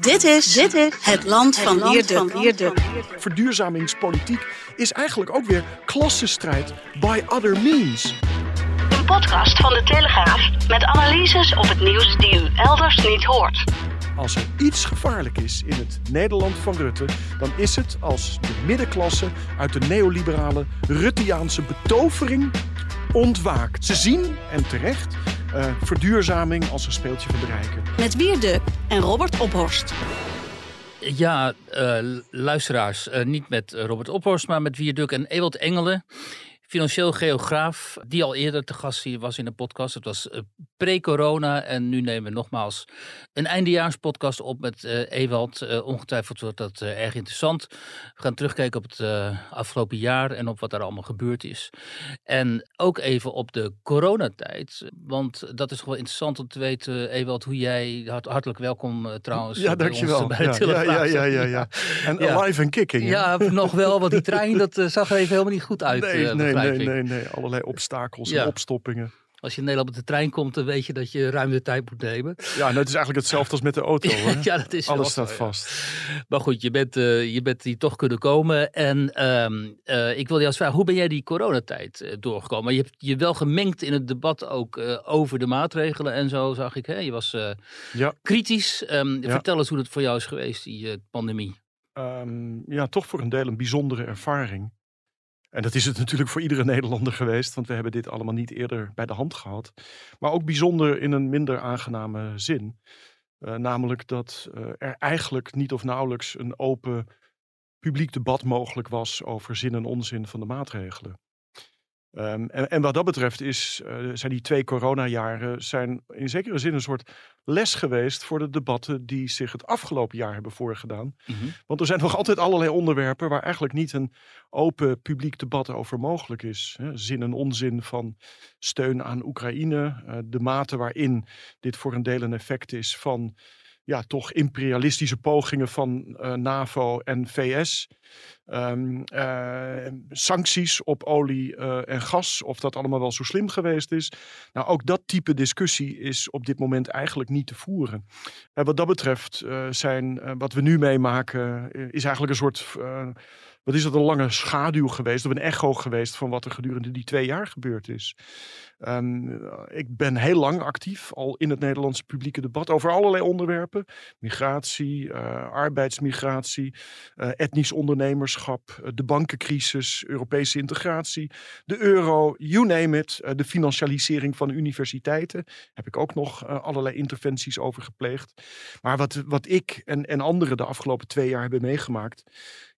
Dit is, dit is het land van Wierduk. Verduurzamingspolitiek is eigenlijk ook weer klassenstrijd by other means. Een podcast van de Telegraaf met analyses op het nieuws die u elders niet hoort. Als er iets gevaarlijk is in het Nederland van Rutte, dan is het als de middenklasse uit de neoliberale Rutteaanse betovering ontwaakt. Ze zien, en terecht, uh, verduurzaming als een speeltje rijken. Met Wierduk en Robert Ophorst. Ja, uh, luisteraars, uh, niet met Robert Ophorst, maar met Wierduk en Ewald Engelen financieel geograaf, die al eerder te gast hier was in de podcast. Het was uh, pre-corona en nu nemen we nogmaals een eindejaarspodcast op met uh, Ewald. Uh, ongetwijfeld wordt dat erg interessant. We gaan terugkijken op het afgelopen jaar en op wat er allemaal gebeurd is. En ook even op de coronatijd, want dat is wel interessant om te weten, Ewald, hoe jij, hart, hartelijk welkom trouwens. Ja, dankjewel. Bij ja, ja, ja, ja, ja, ja. En ja. alive en kicking. Ja, nog wel, want die trein dat zag er even helemaal niet goed uit. Nee, nee, nee, nee, nee. Allerlei obstakels en opstoppingen. Als je in Nederland met de trein komt, dan weet je dat je ruim de tijd moet nemen. Ja, nou, het is eigenlijk hetzelfde als met de auto. Hè? ja, dat is Alles staat vast. Maar goed, je bent, uh, je bent hier toch kunnen komen. En um, uh, ik wil jou eens vragen, hoe ben jij die coronatijd uh, doorgekomen? Je hebt je wel gemengd in het debat ook over de maatregelen en zo, zag ik. Hè? Je was ja. kritisch. Um, ja. Vertel eens hoe het voor jou is geweest, die pandemie. Um, ja, toch voor een deel een bijzondere ervaring. En dat is het natuurlijk voor iedere Nederlander geweest, want we hebben dit allemaal niet eerder bij de hand gehad. Maar ook bijzonder in een minder aangename zin. Uh, namelijk dat uh, er eigenlijk niet of nauwelijks een open publiek debat mogelijk was over zin en onzin van de maatregelen. Um, en, en, wat dat betreft is, uh, zijn die twee coronajaren zijn in zekere zin een soort les geweest voor de debatten die zich het afgelopen jaar hebben voorgedaan. Mm -hmm. Want er zijn nog altijd allerlei onderwerpen waar eigenlijk niet een open publiek debat over mogelijk is. Hè. Zin en onzin van steun aan Oekraïne, uh, de mate waarin dit voor een deel een effect is van ja, toch imperialistische pogingen van uh, NAVO en VS. Um, uh, sancties op olie uh, en gas, of dat allemaal wel zo slim geweest is. Nou, ook dat type discussie is op dit moment eigenlijk niet te voeren. En wat dat betreft zijn wat we nu meemaken, is eigenlijk een soort wat is dat een lange schaduw geweest, of een echo geweest van wat er gedurende die twee jaar gebeurd is. Um, ik ben heel lang actief, al in het Nederlandse publieke debat, over allerlei onderwerpen. Migratie, uh, arbeidsmigratie, uh, etnisch ondernemerschap, uh, de bankencrisis, Europese integratie, de euro, you name it. de financialisering van universiteiten. Heb ik ook nog allerlei interventies over gepleegd. Maar wat, wat ik en, en anderen de afgelopen twee jaar hebben meegemaakt,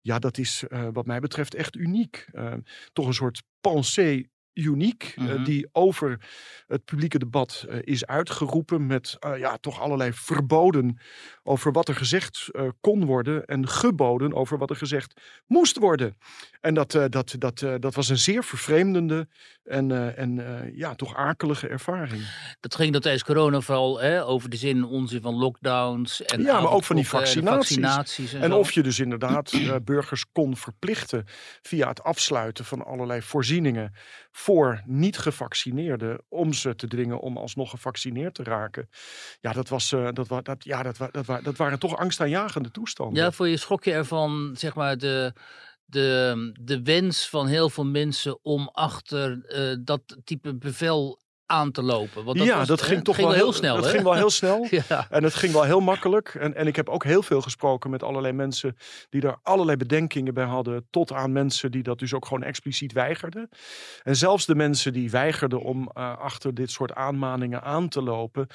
ja, dat is uh, wat mij betreft echt uniek. Uh, toch een soort pensée uniek, mm -hmm. uh, die over het publieke debat uh, is uitgeroepen met uh, ja, toch allerlei verboden over wat er gezegd kon worden en geboden over wat er gezegd moest worden. En dat, dat, dat, dat was een zeer vervreemdende en, en ja, toch akelige ervaring. Dat ging dat tijdens corona vooral hè, over de zin en onzin van lockdowns. En ja, maar ook van die vaccinaties. vaccinaties en, en of je dus inderdaad burgers kon verplichten via het afsluiten van allerlei voorzieningen voor niet-gevaccineerden om ze te dwingen om alsnog gevaccineerd te raken. Ja, dat, was, uh, dat, dat, ja, dat, wa dat, dat waren toch angstaanjagende toestanden. Ja, voor je schrok je ervan, zeg maar, de, de, de wens van heel veel mensen om achter uh, dat type bevel aan te lopen. Want dat ja, was, dat ging toch ging wel heel snel. Dat hè? ging wel heel snel. ja. En het ging wel heel makkelijk. En, en ik heb ook heel veel gesproken met allerlei mensen die daar allerlei bedenkingen bij hadden. Tot aan mensen die dat dus ook gewoon expliciet weigerden. En zelfs de mensen die weigerden om uh, achter dit soort aanmaningen aan te lopen.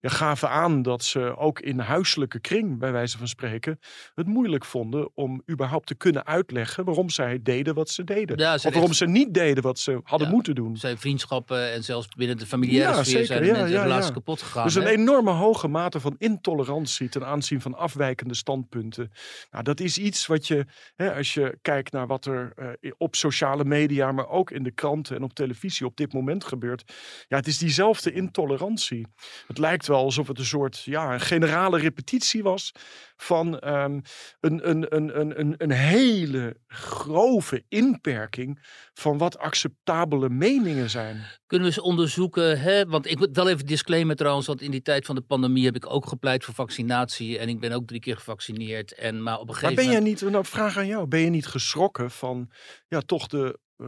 Ja, gaven aan dat ze ook in huiselijke kring, bij wijze van spreken, het moeilijk vonden om überhaupt te kunnen uitleggen waarom zij deden wat ze deden. Ja, of waarom echt... ze niet deden wat ze hadden moeten doen. Zijn vriendschappen en zelfs binnen de familiaire ja, sfeer zijn ja, ja, relaties kapot gegaan. Dus een hè? enorme hoge mate van intolerantie ten aanzien van afwijkende standpunten. Nou, dat is iets wat je, hè, als je kijkt naar wat er uh, op sociale media, maar ook in de kranten en op televisie op dit moment gebeurt. Ja, het is diezelfde intolerantie. Het lijkt wel alsof het een soort, ja, een generale repetitie was van um, een, een, een, een, een hele grove inperking van wat acceptabele meningen zijn. Kunnen we eens onderzoeken, hè? want ik moet wel even disclaimer trouwens, want in die tijd van de pandemie heb ik ook gepleit voor vaccinatie en ik ben ook drie keer gevaccineerd. En, maar op een Maar gegeven ben jij moment... niet, nou vraag aan jou, ben je niet geschrokken van ja, toch de eh,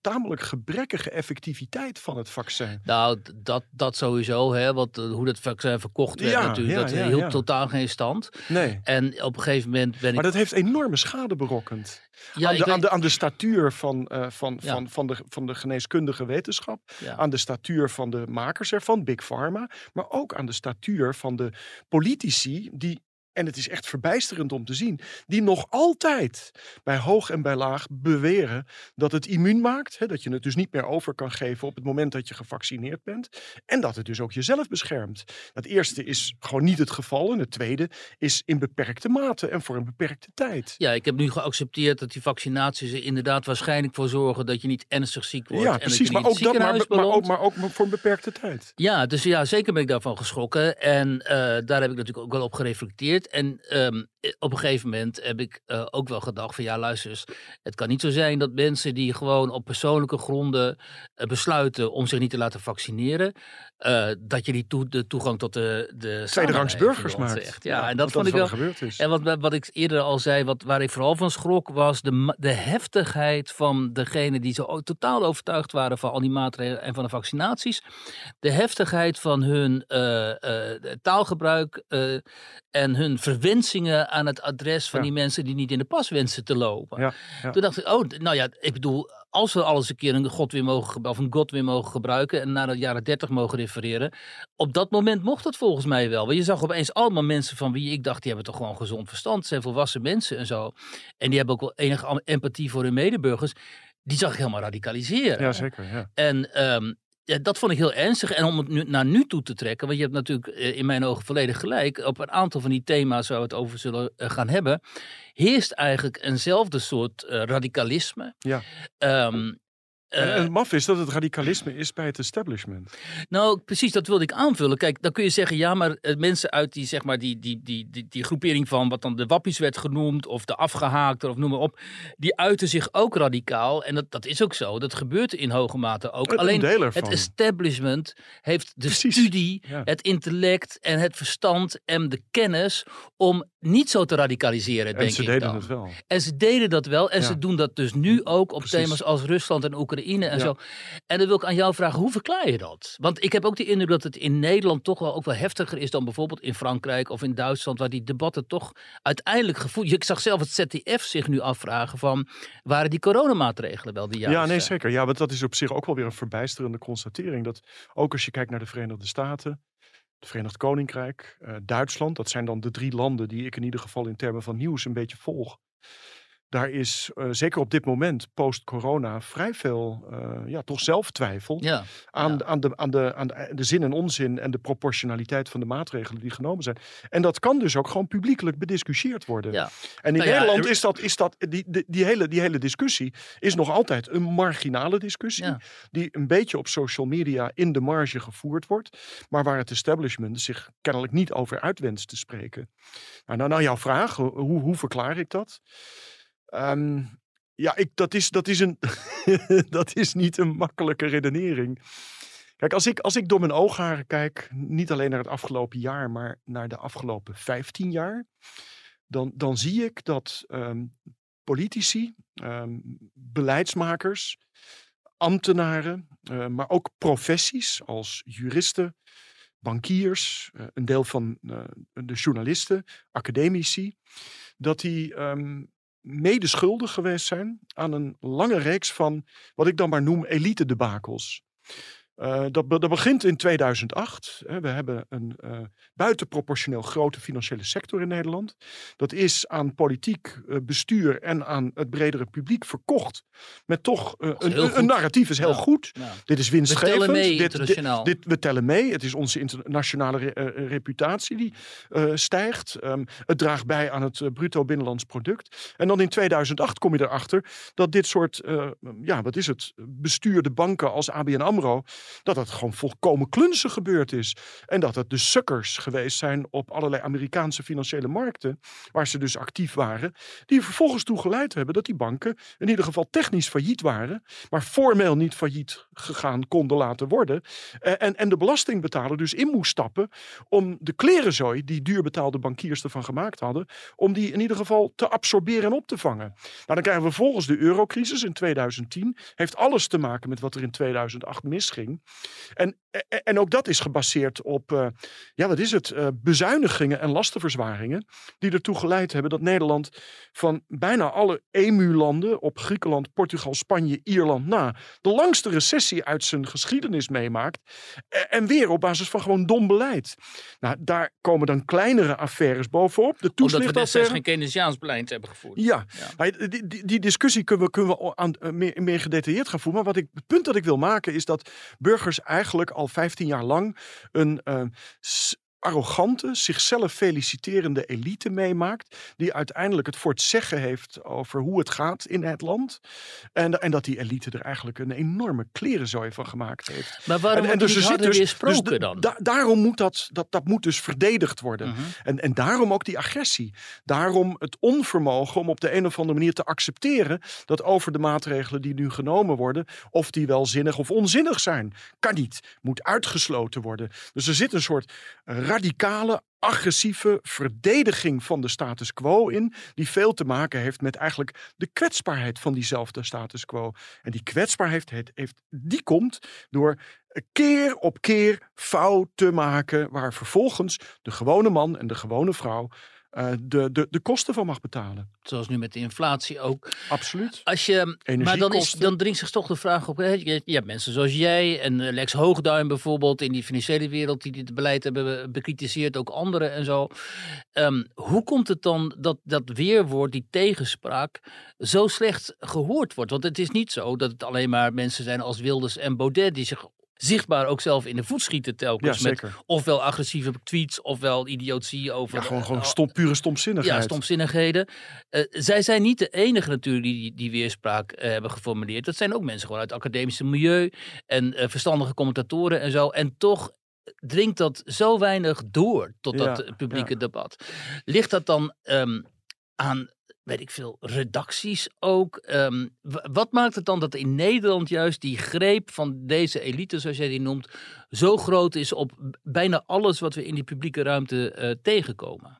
tamelijk gebrekkige effectiviteit van het vaccin? Nou, dat, dat sowieso, hè, want eh, hoe dat vaccin verkocht werd Ja, natuurlijk, ja, dat ja, hield totaal geen stand. Nee. En op een gegeven moment ben ik... Maar dat heeft enorme schade berokkend. ja, aan, de, weet- aan, de, aan de statuur van, eh, van, van, van, de, van de geneeskundige wetenschap. Aan de statuur van de makers ervan, Big Pharma. Maar ook aan de statuur van de politici die. En het is echt verbijsterend om te zien. Die nog altijd bij hoog en bij laag beweren dat het immuun maakt. Hè, dat je het dus niet meer over kan geven op het moment dat je gevaccineerd bent. En dat het dus ook jezelf beschermt. Het eerste is gewoon niet het geval. En het tweede is in beperkte mate en voor een beperkte tijd. Ja, ik heb nu geaccepteerd dat die vaccinaties er inderdaad waarschijnlijk voor zorgen dat je niet ernstig ziek wordt. Ja, en dat precies. Maar ook, dat, maar, maar, ook, maar ook voor een beperkte tijd. Ja, dus ja, zeker ben ik daarvan geschrokken. En eh, daar heb ik natuurlijk ook wel op gereflecteerd. En ehm, eh, op een gegeven moment heb ik eh, ook wel gedacht van ja, luister eens. Het kan niet zo zijn dat mensen die gewoon op persoonlijke gronden eh, besluiten om zich niet te laten vaccineren. Eh, dat je die toe- de toegang tot de, de Tweederangs burgers maakt. Ja, en want dat vond ik wel. wat gebeurd is. En wat, wat ik eerder al zei, wat, waar ik vooral van schrok, was de, de heftigheid van degenen die zo totaal overtuigd waren van al die maatregelen en van de vaccinaties. De heftigheid van hun eh, eh, taalgebruik en hun verwensingen aan het adres van Ja. die mensen die niet in de pas wensen te lopen. Ja, ja. Toen dacht ik, oh, nou ja, ik bedoel, als we alles een keer een god weer mogen, ge- of een god weer mogen gebruiken en naar de jaren dertig mogen refereren, op dat moment mocht het volgens mij wel. Want je zag opeens allemaal mensen van wie ik dacht, die hebben toch gewoon gezond verstand, het zijn volwassen mensen en zo. En die hebben ook wel enige empathie voor hun medeburgers. Die zag ik helemaal radicaliseren. ja, zeker. Ja. En ehm, ja, dat vond ik heel ernstig. En om het nu, naar nu toe te trekken, want je hebt natuurlijk eh, in mijn ogen volledig gelijk. Op een aantal van die thema's waar we het over zullen eh, gaan hebben, heerst eigenlijk eenzelfde soort eh, radicalisme. Ja. Ehm, En, eh, en het maf is dat het radicalisme is bij het establishment. nou, precies, dat wilde ik aanvullen. Kijk, dan kun je zeggen, ja, maar eh, mensen uit die, zeg maar, die, die, die, die, die groepering van wat dan de wappies werd genoemd, of de afgehaakte, of noem maar op, die uiten zich ook radicaal. En dat, dat is ook zo. Dat gebeurt in hoge mate ook. Een- een Alleen het establishment heeft de Precies, studie, ja. het intellect en het verstand en de kennis om niet zo te radicaliseren, En denk ze ik deden dan. het wel. En ze deden dat wel. En Ja. ze doen dat dus nu ook op Precies. thema's als Rusland en Oekraïne en Ja. zo. En dan wil ik aan jou vragen, hoe verklaar je dat? Want ik heb ook de indruk dat het in Nederland toch wel ook wel heftiger is dan bijvoorbeeld in Frankrijk of in Duitsland, waar die debatten toch uiteindelijk gevoeld. Ik zag zelf het ZDF zich nu afvragen van, waren die coronamaatregelen wel de juiste? Ja, nee, zeker. Ja, want dat is op zich ook wel weer een verbijsterende constatering. Dat ook als je kijkt naar de Verenigde Staten, het Verenigd Koninkrijk, eh, Duitsland, dat zijn dan de drie landen die ik in ieder geval in termen van nieuws een beetje volg. Daar is eh, zeker op dit moment, post-corona, vrij veel eh, ja, toch zelftwijfel Ja, aan, ja. aan, de, aan, de, aan de, de zin en onzin en de proportionaliteit van de maatregelen die genomen zijn. En dat kan dus ook gewoon publiekelijk bediscussieerd worden. Ja. En in Nou Nederland er- is dat, is dat die, die, die, hele, die hele discussie is nog altijd een marginale discussie. Die een beetje op social media in de marge gevoerd wordt. Maar waar het establishment zich kennelijk niet over uitwenst te spreken. Nou, nou, nou jouw vraag, hoe, hoe verklaar ik dat? Ehm, ja, ik, dat, is, dat, is een, dat is niet een makkelijke redenering. Kijk, als ik, als ik door mijn oogharen kijk, niet alleen naar het afgelopen jaar, maar naar de afgelopen 15 jaar, dan, dan zie ik dat ehm, politici, ehm, beleidsmakers, ambtenaren, eh, maar ook professies als juristen, bankiers, eh, een deel van eh, de journalisten, academici, dat die mede schuldig geweest zijn aan een lange reeks van wat ik dan maar noem elite debakels. Eh, dat, be- dat begint in 2008. Hè. We hebben een eh, buitenproportioneel grote financiële sector in Nederland. Dat is aan politiek eh, bestuur en aan het bredere publiek verkocht. Met toch een, narratief is heel Ja. goed. Ja. Dit is We winstgevend. tellen mee dit, internationaal. dit, we tellen mee. Het is onze internationale re- reputatie die stijgt. Ehm, het draagt bij aan het bruto binnenlands product. En dan in 2008 kom je erachter dat dit soort, ja, wat is het, bestuurde banken als ABN AMRO dat het gewoon volkomen klunzig gebeurd is. En dat het de sukkers geweest zijn op allerlei Amerikaanse financiële markten, waar ze dus actief waren, die vervolgens toe geleid hebben dat die banken in ieder geval technisch failliet waren, maar formeel niet failliet gegaan konden laten worden. Eh, En, en de belastingbetaler dus in moest stappen om de klerenzooi die duur betaalde bankiers ervan gemaakt hadden, om die in ieder geval te absorberen en op te vangen. Nou, dan krijgen we vervolgens de eurocrisis in 2010. Heeft alles te maken met wat er in 2008 misging. En, en, en ook dat is gebaseerd op, eh, ja, wat is het? eh, bezuinigingen en lastenverzwaringen. Die ertoe geleid hebben dat Nederland van bijna alle EMU-landen op Griekenland, Portugal, Spanje, Ierland na de langste recessie uit zijn geschiedenis meemaakt. Eh, En weer op basis van gewoon dom beleid. Nou, daar komen dan kleinere affaires bovenop. De Omdat we destijds geen Keynesiaans beleid hebben gevoerd. Ja, Ja. die, die, die discussie kunnen we, kunnen we aan, eh, meer, meer gedetailleerd gaan voeren. Maar wat ik, het punt dat ik wil maken is dat burgers eigenlijk al 15 jaar lang een eh, arrogante, zichzelf feliciterende elite meemaakt. Die uiteindelijk het voor het zeggen heeft over hoe het gaat in het land. En, en dat die elite er eigenlijk een enorme klerenzooi van gemaakt heeft. Maar waarom wordt dus er zit dus, dus dan? da- daarom moet dat, dat, dat moet dus verdedigd worden. Mhm. En, en daarom ook die agressie. Daarom het onvermogen om op de een of andere manier te accepteren dat over de maatregelen die nu genomen worden, of die wel zinnig of onzinnig zijn. Kan niet. Moet uitgesloten worden. Dus er zit een soort radicale, agressieve verdediging van de status quo in, die veel te maken heeft met eigenlijk de kwetsbaarheid van diezelfde status quo. En die kwetsbaarheid, heeft, heeft, die komt door keer op keer fouten maken, waar vervolgens de gewone man en de gewone vrouw eh, de, de, de kosten van mag betalen. Zoals nu met de inflatie ook. Absoluut. Als je, maar dan, is, dan dringt zich toch de vraag op. Je, je hebt mensen zoals jij en eh, Lex Hoogduin bijvoorbeeld in die financiële wereld die dit beleid hebben be- bekritiseerd, ook anderen en zo. Ehm, hoe komt het dan dat dat weerwoord, die tegenspraak, zo slecht gehoord wordt? Want het is niet zo dat het alleen maar mensen zijn als Wilders en Baudet die zich zichtbaar ook zelf in de voet schieten Ja, telkens. met ofwel agressieve tweets ofwel idiotie over... Ja, gewoon, eh, gewoon stom, pure stomzinnigheid. ja, stomzinnigheden. Eh, zij zijn niet de enige natuurlijk die die, weerspraak eh, hebben geformuleerd. Dat zijn ook mensen gewoon uit het academische milieu en eh, verstandige commentatoren en zo. En toch dringt dat zo weinig door tot dat Ja, eh, publieke debat. Ligt dat dan ehm, aan, weet ik veel, redacties ook? Ehm, wat maakt het dan dat in Nederland juist die greep van deze elite, zoals jij die noemt, zo groot is op bijna alles wat we in die publieke ruimte eh, tegenkomen?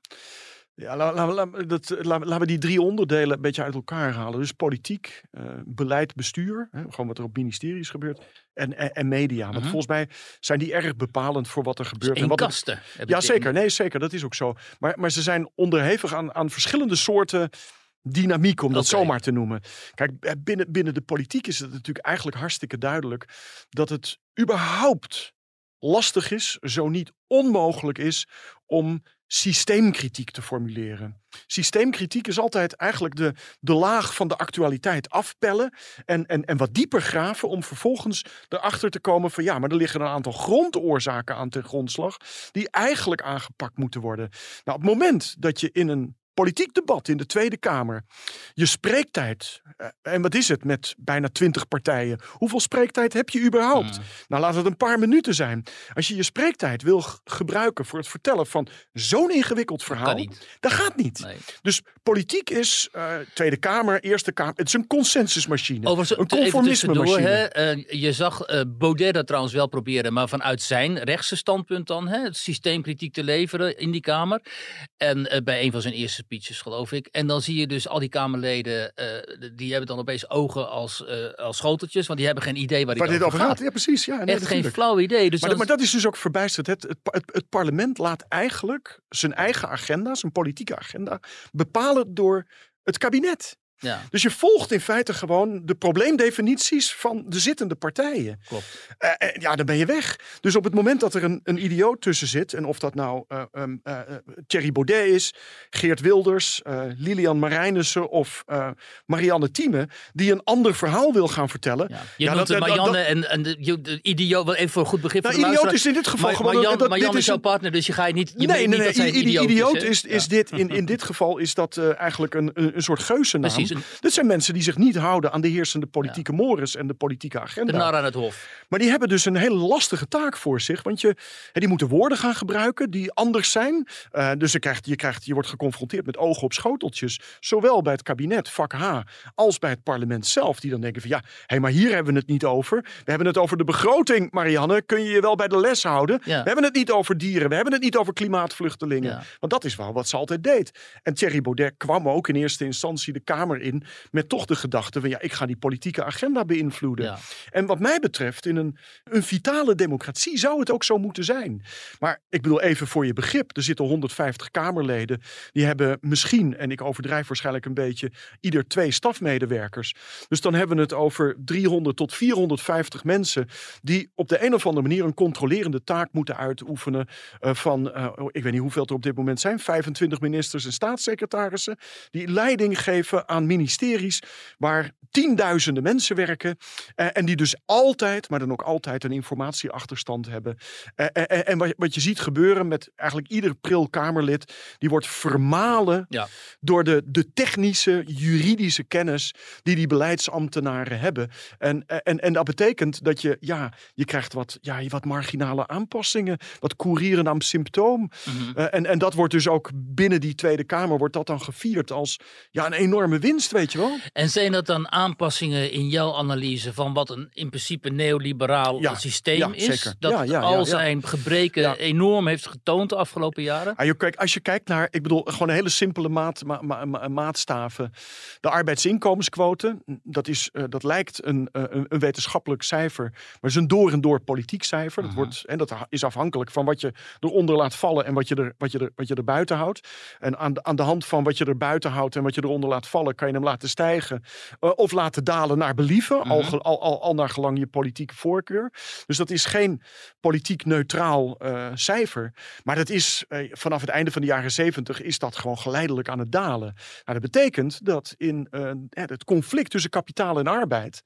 Ja, la- la- la- dat, la- laten we die drie onderdelen een beetje uit elkaar halen. Dus politiek, eh, beleid, bestuur, hè, gewoon wat er op ministeries gebeurt, en, en, en media. Want Mhm. volgens mij zijn die erg bepalend voor wat er gebeurt. en In wat kasten. Ja, zeker. Nee, zeker. Dat is ook zo. Maar, maar ze zijn onderhevig aan, aan verschillende soorten dynamiek, om dat Oké. zomaar te noemen. Kijk, eh, binnen, binnen de politiek is het natuurlijk eigenlijk hartstikke duidelijk dat het überhaupt lastig is, zo niet onmogelijk is, om systeemkritiek te formuleren. Systeemkritiek is altijd eigenlijk de, de laag van de actualiteit afpellen en, en, en wat dieper graven om vervolgens erachter te komen van ja, maar er liggen een aantal grondoorzaken aan ten grondslag die eigenlijk aangepakt moeten worden. Nou, op het moment dat je in een politiek debat in de Tweede Kamer je spreektijd, eh, en wat is het met bijna twintig partijen, hoeveel spreektijd heb je überhaupt? Mm. Nou, laat het een paar minuten zijn. Als je je spreektijd wil gebruiken voor het vertellen van zo'n ingewikkeld verhaal, dat gaat niet. Nee. Dus politiek is eh, Tweede Kamer, Eerste Kamer, het is een consensusmachine. Overigens, een conformisme-machine. hè, eh, je zag eh Baudet dat trouwens wel proberen, maar vanuit zijn rechtse standpunt dan, hè, het systeemkritiek te leveren in die Kamer. En bij een van zijn eerste speeches, geloof ik. En dan zie je dus al die Kamerleden, eh, die hebben dan opeens ogen als, eh, als schoteltjes, want die hebben geen idee waar, Waar dit over gaat. Ja, precies. Ja, nee, Echt geen flauw idee. Dus Maar, dan- maar dat is dus ook verbijsterend. Het, het, het parlement laat eigenlijk zijn eigen agenda, zijn politieke agenda, bepalen door het kabinet. Ja, Dus je volgt in feite gewoon de probleemdefinities van de zittende partijen. klopt. Eh, ja, dan ben je weg. Dus op het moment dat er een, een idioot tussen zit, en of dat nou eh, eh, Thierry Baudet is, Geert Wilders, Lilian Marijnissen of Marianne Thieme, die een ander verhaal wil gaan vertellen. Ja. Je Ja, noemt dat- Marianne en, en de, idioot, wel even voor een goed begrip Nou, idioot is in dit geval Maar, gewoon... Marianne, dat, Marianne dit is jouw een- partner, dus je ga je niet. Je nee, nee, niet nee. idioot, idioot, is, is, Ja. dit in, in dit geval is dat eigenlijk een, een, een soort geuzennaam. Precies, een- dit zijn mensen die zich niet houden aan de heersende politieke mores en de politieke De agenda. nar aan het hof. Maar die hebben dus een hele lastige taak voor zich. Want je, hè, die moeten woorden gaan gebruiken die anders zijn. Eh, dus je, krijgt, je, krijgt, je wordt geconfronteerd met ogen op schoteltjes. Zowel bij het kabinet, vak H, als bij het parlement zelf. Die dan denken van ja, hé, maar hier hebben we het niet over. We hebben het over de begroting, Marianne. Kun je je wel bij de les houden? Ja. We hebben het niet over dieren. We hebben het niet over klimaatvluchtelingen. Ja. Want dat is wel wat ze altijd deed. En Thierry Baudet kwam ook in eerste instantie de Kamer Met toch de gedachte van ja, ik ga die politieke agenda beïnvloeden. Ja. En wat mij betreft, in een, een vitale democratie zou het ook zo moeten zijn. Maar ik bedoel even voor je begrip, er zitten 150 Kamerleden. Die hebben misschien, en ik overdrijf waarschijnlijk een beetje, ieder twee stafmedewerkers. Dus dan hebben we het over 300 tot 450 mensen die op de een of andere manier een controlerende taak moeten uitoefenen. eh, van, eh, oh, ik weet niet hoeveel er op dit moment zijn, 25 ministers en staatssecretarissen. Die leiding geven aan ministeries waar tienduizenden mensen werken. eh, en die dus altijd, maar dan ook altijd een informatieachterstand hebben. Eh, eh, en wat, wat je ziet gebeuren met eigenlijk ieder pril Kamerlid, die wordt vermalen Ja. door de, de technische, juridische kennis die die beleidsambtenaren hebben. En, en, en dat betekent dat je, ja, je krijgt wat, ja, wat marginale aanpassingen, wat courieren aan symptoom. Mhm. En, en dat wordt dus ook binnen die Tweede Kamer, wordt dat dan gevierd als ja, een enorme winst, weet je wel? En zijn dat dan aanpassingen in jouw analyse van wat een in principe neoliberaal Ja, systeem ja, is? zeker. Dat Ja, al zijn gebreken enorm heeft getoond de afgelopen jaren? Ah, joh, kijk, als je kijkt naar, ik bedoel, gewoon een hele simpele maat, ma- ma- ma- maatstaven. De arbeidsinkomensquote, dat, is, eh, dat lijkt een, eh, een, een wetenschappelijk cijfer, maar het is een door en door politiek cijfer. Dat, Mhm. wordt, en dat is afhankelijk van wat je eronder laat vallen en wat je er, wat je er, wat je er buiten houdt. En aan de, aan de hand van wat je er buiten houdt en wat je eronder laat vallen, kan je hem laten stijgen eh, of laten dalen naar believen, al, Mhm. ge- al, al, al naar gelang je politieke voorkeur. Dus dat is geen politiek neutraal eh, cijfer. Maar dat is eh, vanaf het einde van de jaren zeventig is dat gewoon geleidelijk aan het dalen. Nou, dat betekent dat in het conflict tussen kapitaal en arbeid,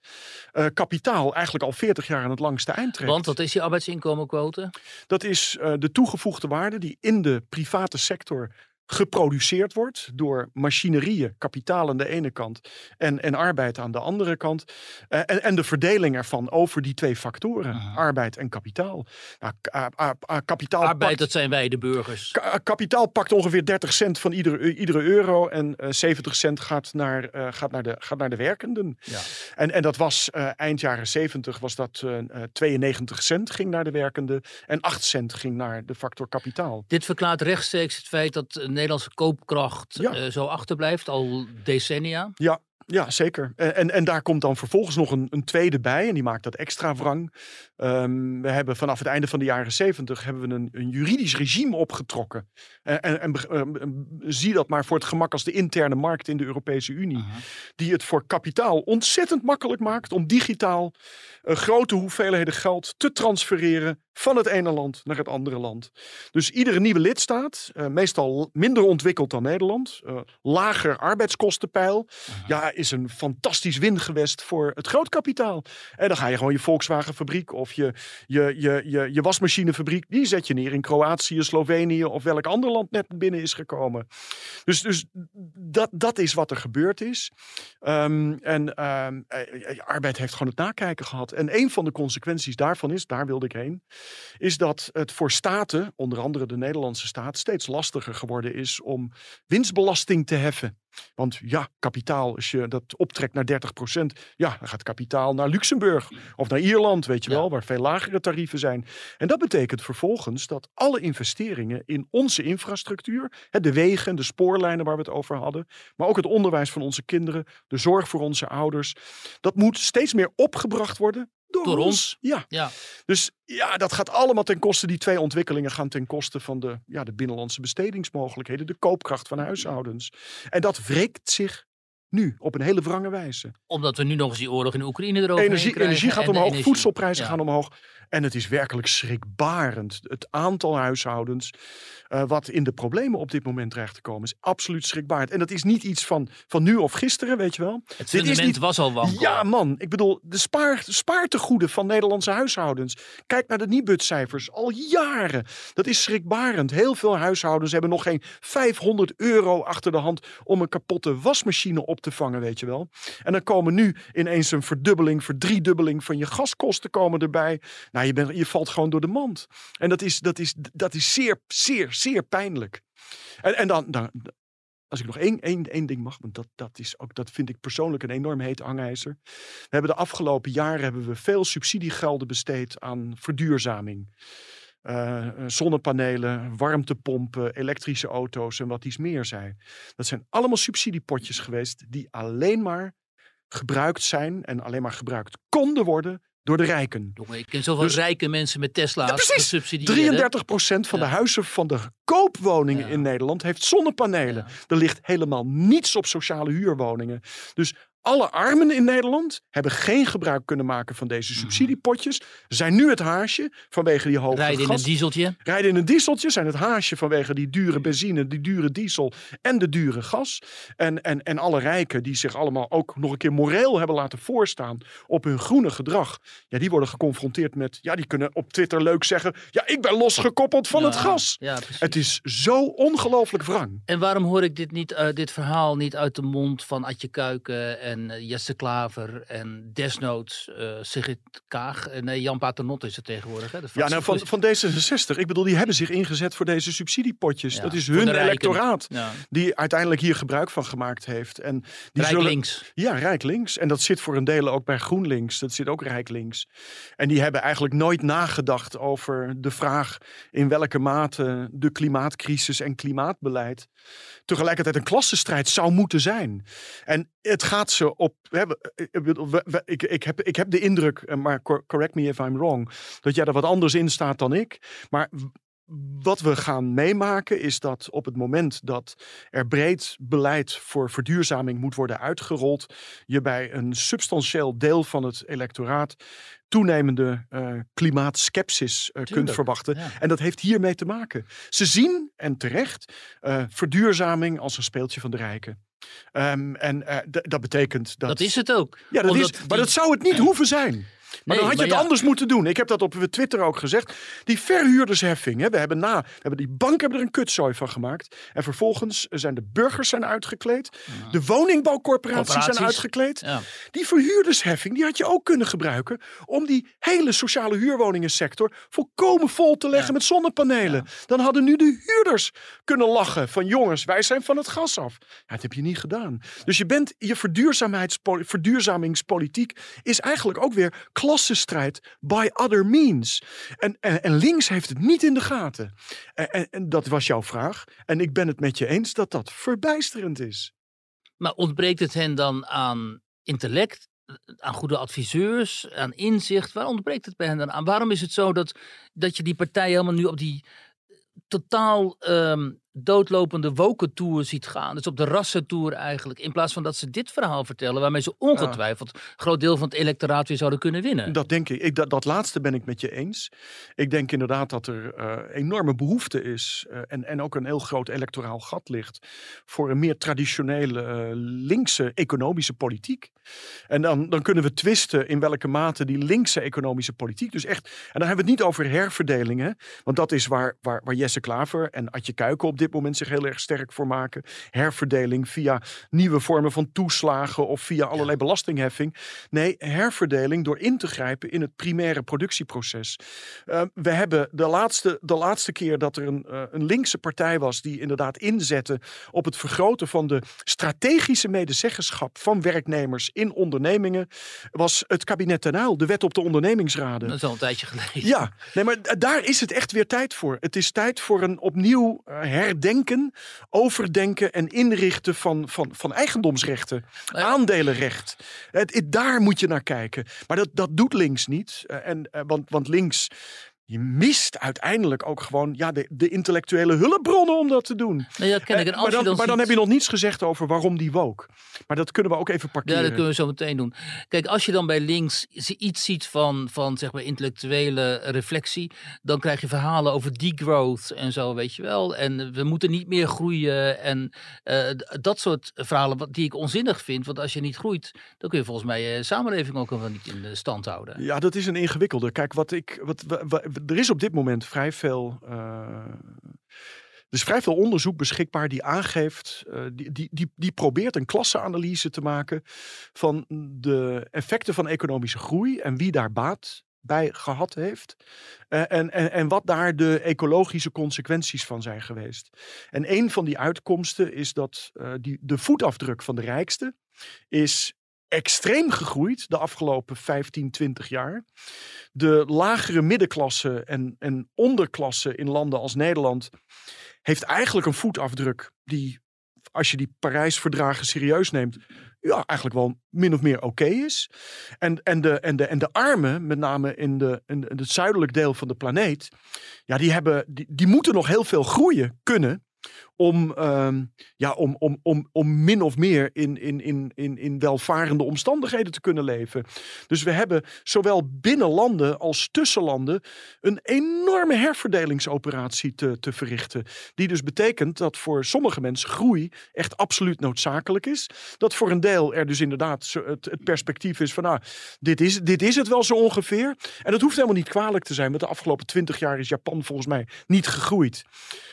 kapitaal eigenlijk al 40 jaar aan het langste eind trekt. Want wat is die arbeidsinkomenquote? Dat is de toegevoegde waarde die in de private sector geproduceerd wordt door machinerieën, kapitaal aan de ene kant en, en arbeid aan de andere kant. Eh, en, en de verdeling ervan over die twee factoren, arbeid en kapitaal. Kapitaal Arbeid, pakt- dat zijn wij de burgers. Ka- kapitaal pakt ongeveer 30 cent van iedere, iedere euro en eh 70 cent gaat naar, eh, gaat naar, de, gaat naar de werkenden. Ja. En, en dat was eh, eind jaren 70 was dat eh, eh, 92 cent ging naar de werkenden en 8 cent ging naar de factor kapitaal. Dit verklaart rechtstreeks het feit dat Nederlandse koopkracht Ja. eh, zo achterblijft, al decennia. Ja, zeker. En, en, daar komt dan vervolgens nog een, een tweede bij. En die maakt dat extra wrang. Ehm, we hebben vanaf het einde van de jaren zeventig hebben we een, een juridisch regime opgetrokken. En, en, en ehm, zie dat maar voor het gemak als de interne markt in de Europese Unie. Die het voor kapitaal ontzettend makkelijk maakt om digitaal eh, grote hoeveelheden geld te transfereren van het ene land naar het andere land. Dus iedere nieuwe lidstaat, eh, meestal minder ontwikkeld dan Nederland, eh, lager arbeidskostenpeil, ja, is een fantastisch wingewest voor het grootkapitaal. En dan ga je gewoon je Volkswagen-fabriek of je, je, je, je, je wasmachinefabriek, die zet je neer in Kroatië, Slovenië of welk ander land net binnen is gekomen. Dus, dus dat, dat is wat er gebeurd is. Ehm, en ehm, eh, eh, arbeid heeft gewoon het nakijken gehad. En een van de consequenties daarvan is, daar wilde ik heen, is dat het voor staten, onder andere de Nederlandse staat, steeds lastiger geworden is om winstbelasting te heffen. Want ja, kapitaal, als je dat optrekt naar 30%, ja, dan gaat kapitaal naar Luxemburg of naar Ierland, weet je Ja. wel, waar veel lagere tarieven zijn. En dat betekent vervolgens dat alle investeringen in onze infrastructuur, hè, de wegen, de spoorlijnen waar we het over hadden, maar ook het onderwijs van onze kinderen, de zorg voor onze ouders, dat moet steeds meer opgebracht worden door, Door ons. ons. Ja, Ja. dus ja, dat gaat allemaal ten koste. Die twee ontwikkelingen gaan ten koste van de, ja, de binnenlandse bestedingsmogelijkheden, de koopkracht van huishoudens. En dat wreekt zich nu op een hele wrange wijze. Omdat we nu nog eens die oorlog in Oekraïne erover Energie, energie gaat omhoog, voedselprijzen Ja. gaan omhoog. En het is werkelijk schrikbarend. Het aantal huishoudens eh, wat in de problemen op dit moment dreigt te komen is absoluut schrikbarend. En dat is niet iets van, van nu of gisteren, weet je wel. Het Dit is niet- was al wankel. Ja, man. Ik bedoel, de spaar, spaartegoeden van Nederlandse huishoudens. Kijk naar de Nibud-cijfers. Al jaren. Dat is schrikbarend. Heel veel huishoudens hebben nog geen 500 euro achter de hand om een kapotte wasmachine op te vangen, weet je wel. En dan komen nu ineens een verdubbeling, verdriedubbeling van je gaskosten komen erbij. Nou, je, bent, je valt gewoon door de mand. En dat is, dat is, dat is zeer, zeer, zeer pijnlijk. En, en dan, dan, als ik nog één, één, één ding mag, want dat, dat, is ook, dat vind ik persoonlijk een enorm heet hangijzer. We hebben de afgelopen jaren hebben we veel subsidiegelden besteed aan verduurzaming. Uh, zonnepanelen, warmtepompen, elektrische auto's en wat iets meer zijn. Dat zijn allemaal subsidiepotjes geweest die alleen maar gebruikt zijn en alleen maar gebruikt konden worden door de rijken. Jongen, ik ken zoveel dus, rijke mensen met Tesla's ja, precies. 33% van de huizen van de koopwoningen in Nederland heeft zonnepanelen. Er ligt helemaal niets op sociale huurwoningen. Dus alle armen in Nederland hebben geen gebruik kunnen maken van deze mhm. subsidiepotjes. Zijn nu het haasje vanwege die hoge Rijden in een dieseltje. Rijden in een dieseltje zijn het haasje vanwege die dure benzine, die dure diesel en de dure gas. En, en, en alle rijken die zich allemaal ook nog een keer moreel hebben laten voorstaan op hun groene gedrag. Ja, die worden geconfronteerd met, ja, die kunnen op Twitter leuk zeggen, ja, ik ben losgekoppeld van het gas. Ja, het is zo ongelooflijk wrang. En waarom hoor ik dit, niet, uh, dit verhaal niet uit de mond van Adje Kuiken en en uh, Jesse Klaver en desnoods uh, Sigrid Kaag. Uh, nee, Jan Paternot is het tegenwoordig. Hè, ja, nou, van, van D66. Ik bedoel, die hebben zich ingezet voor deze subsidiepotjes. dat is hun electoraat ja. die uiteindelijk hier gebruik van gemaakt heeft. En die Rijk zullen, links. Ja, Rijk links. En dat zit voor een deel ook bij GroenLinks. Dat zit ook Rijk links. En die hebben eigenlijk nooit nagedacht over de vraag in welke mate de klimaatcrisis en klimaatbeleid tegelijkertijd een klassenstrijd zou moeten zijn. En het gaat ze op. ik, ik, heb, ik heb de indruk, eh, maar correct me if I'm wrong, dat jij er wat anders in staat dan ik. Maar wat we gaan meemaken is dat op het moment dat er breed beleid voor verduurzaming moet worden uitgerold, je bij een substantieel deel van het electoraat toenemende uh, klimaatskepsis uh, kunt verwachten. En dat heeft hiermee te maken. Ze zien, en terecht, uh, verduurzaming als een speeltje van de rijken. Um, en dat betekent dat. Dat is het ook. Ja, dat is, maar dat zou het niet hoeven zijn. Maar dan had je het anders moeten doen. Ik heb dat op Twitter ook gezegd. Die verhuurdersheffing. Hè, we, hebben na, we hebben die banken hebben er een kutzooi van gemaakt. En vervolgens zijn de burgers zijn uitgekleed. De woningbouwcorporaties zijn uitgekleed. Ja. Die verhuurdersheffing die had je ook kunnen gebruiken. Om die hele sociale huurwoningensector volkomen vol te leggen met zonnepanelen. Dan hadden nu de huurders kunnen lachen. Van jongens, wij zijn van het gas af. Ja, dat heb je niet gedaan. Dus je bent je verduurzamingspolitiek is eigenlijk ook weer klassenstrijd by other means. En, en, links heeft het niet in de gaten. En, en, dat was jouw vraag. En ik ben het met je eens dat dat verbijsterend is. Maar ontbreekt het hen dan aan intellect, aan goede adviseurs, aan inzicht? Waar ontbreekt het bij hen dan aan? Waarom is het zo dat, dat je die partijen helemaal nu op die totaal ehm, doodlopende wokentour ziet gaan. Dus op de rassentour eigenlijk. In plaats van dat ze dit verhaal vertellen. Waarmee ze ongetwijfeld een groot deel van het electoraat weer zouden kunnen winnen. Dat denk ik. ik dat, dat laatste ben ik met je eens. Ik denk inderdaad dat er uh, enorme behoefte is. Uh, en, en ook een heel groot electoraal gat ligt. Voor een meer traditionele uh, linkse economische politiek. En dan, dan kunnen we twisten in welke mate die linkse economische politiek. Dus echt. En dan hebben we het niet over herverdelingen. Want dat is waar, waar, waar Jesse Klaver en Adje Kuiken op dit moment zich heel erg sterk voor maken. Herverdeling via nieuwe vormen van toeslagen of via allerlei belastingheffing. Nee, herverdeling door in te grijpen in het primaire productieproces. Uh, we hebben de laatste, de laatste keer dat er een, uh, een linkse partij was die inderdaad inzette op het vergroten van de strategische medezeggenschap van werknemers in ondernemingen, was het kabinet ten Uyl, de wet op de ondernemingsraden. Dat is al een tijdje geleden. Ja, nee, maar daar is het echt weer tijd voor. Het is tijd voor een opnieuw uh, herdenken, overdenken en inrichten van, van, van eigendomsrechten, aandelenrecht. Het, daar moet je naar kijken. Maar dat, dat doet links niet. Eh, en, eh, want, want links je mist uiteindelijk ook gewoon ja, de, de intellectuele hulpbronnen om dat te doen. Nou ja, ken ik. En maar dan, maar dan heb je nog niets gezegd over waarom die woke. Maar dat kunnen we ook even parkeren. Ja, dat kunnen we zo meteen doen. Kijk, als je dan bij links iets ziet van, van zeg maar intellectuele reflectie, dan krijg je verhalen over degrowth en zo, weet je wel. En we moeten niet meer groeien en uh, dat soort verhalen die ik onzinnig vind. Want als je niet groeit, dan kun je volgens mij je samenleving ook wel niet in stand houden. Ja, dat is een ingewikkelde. Kijk, wat ik, wat, wat er is op dit moment vrij veel. Uh, is vrij veel onderzoek beschikbaar die aangeeft, uh, die, die, die, probeert een klasseanalyse te maken van de effecten van economische groei en wie daar baat bij gehad heeft. Uh, en, en, en wat daar de ecologische consequenties van zijn geweest. En een van die uitkomsten is dat die, de voetafdruk van de rijkste is extreem gegroeid de afgelopen 15, 20 jaar. De lagere middenklasse en, en onderklasse in landen als Nederland heeft eigenlijk een voetafdruk die, als je die Parijsverdragen serieus neemt, ja, eigenlijk wel min of meer oké is. En, en, de, en, de, en de armen, met name in, de, in, in het zuidelijk deel van de planeet, ja, die, hebben, die, die moeten nog heel veel groeien kunnen om, um, ja, om, om, om, om min of meer in, in, in, in, in welvarende omstandigheden te kunnen leven. Dus we hebben zowel binnen landen als tussen landen een enorme herverdelingsoperatie te, te verrichten. Die dus betekent dat voor sommige mensen groei echt absoluut noodzakelijk is. Dat voor een deel er dus inderdaad het, perspectief is van nou, dit is, dit is het wel zo ongeveer. En dat hoeft helemaal niet kwalijk te zijn, want de afgelopen twintig jaar is Japan volgens mij niet gegroeid.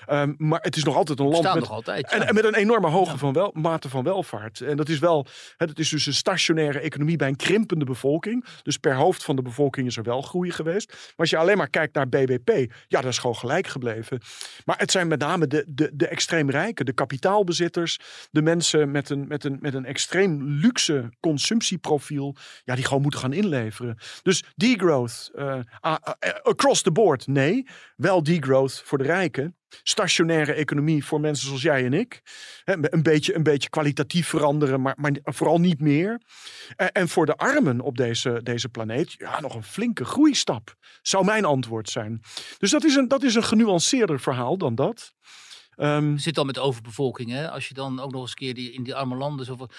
Um, maar het is nog altijd een land met, altijd, en, en, met een enorme hoge ja. van wel, mate van welvaart. En dat is wel, het is dus een stationaire economie bij een krimpende bevolking. Dus per hoofd van de bevolking is er wel groei geweest. Maar als je alleen maar kijkt naar BBP, ja, dat is gewoon gelijk gebleven. Maar het zijn met name de, de, de extreem rijken, de kapitaalbezitters, de mensen met een, met, een, met een extreem luxe consumptieprofiel, ja, die gewoon moeten gaan inleveren. Dus degrowth uh, uh, across the board, nee. Wel degrowth voor de rijken stationaire economie voor mensen zoals jij en ik. een, beetje, een beetje kwalitatief veranderen, maar, maar vooral niet meer. En, voor de armen op deze, deze planeet, ja, nog een flinke groeistap, zou mijn antwoord zijn. Dus dat is een, dat is een genuanceerder verhaal dan dat. Um, Zit dan met overbevolking, hè? Als je dan ook nog eens een keer die, in die arme landen zoveel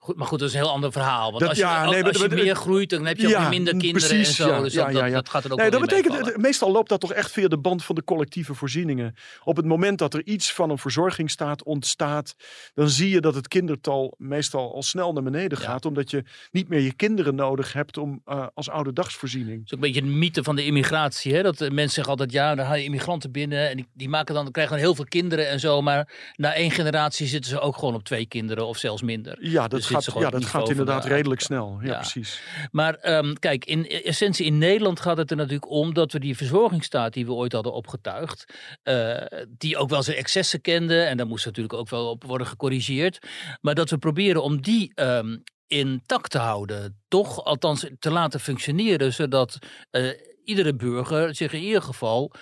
Goed, maar goed, dat is een heel ander verhaal. Want dat, als je, ja, nee, als je meer groeit, dan heb je ja, ook minder kinderen precies, en zo. dus dat, dat, dat, gaat er ook nee, dat betekent, Meestal loopt dat toch echt via de band van de collectieve voorzieningen. Op het moment dat er iets van een verzorgingsstaat ontstaat, dan zie je dat het kindertal meestal al snel naar beneden gaat. Omdat je niet meer je kinderen nodig hebt om, uh, als ouderdagsvoorziening. Dat is ook een beetje een mythe van de immigratie. Hè? Dat mensen zeggen altijd, ja, dan haal je immigranten binnen en die, die maken dan, krijgen dan heel veel kinderen en zo. Maar na één generatie zitten ze ook gewoon op twee kinderen of zelfs minder. Ja, dat gaat, ja, dat gaat inderdaad redelijk snel. Ja, precies. Maar um, kijk, in essentie in Nederland gaat het er natuurlijk om dat we die verzorgingsstaat die we ooit hadden opgetuigd, uh, die ook wel zijn excessen kende, en daar moest natuurlijk ook wel op worden gecorrigeerd, maar dat we proberen om die um, intact te houden. Toch althans te laten functioneren, zodat uh, iedere burger zich in ieder geval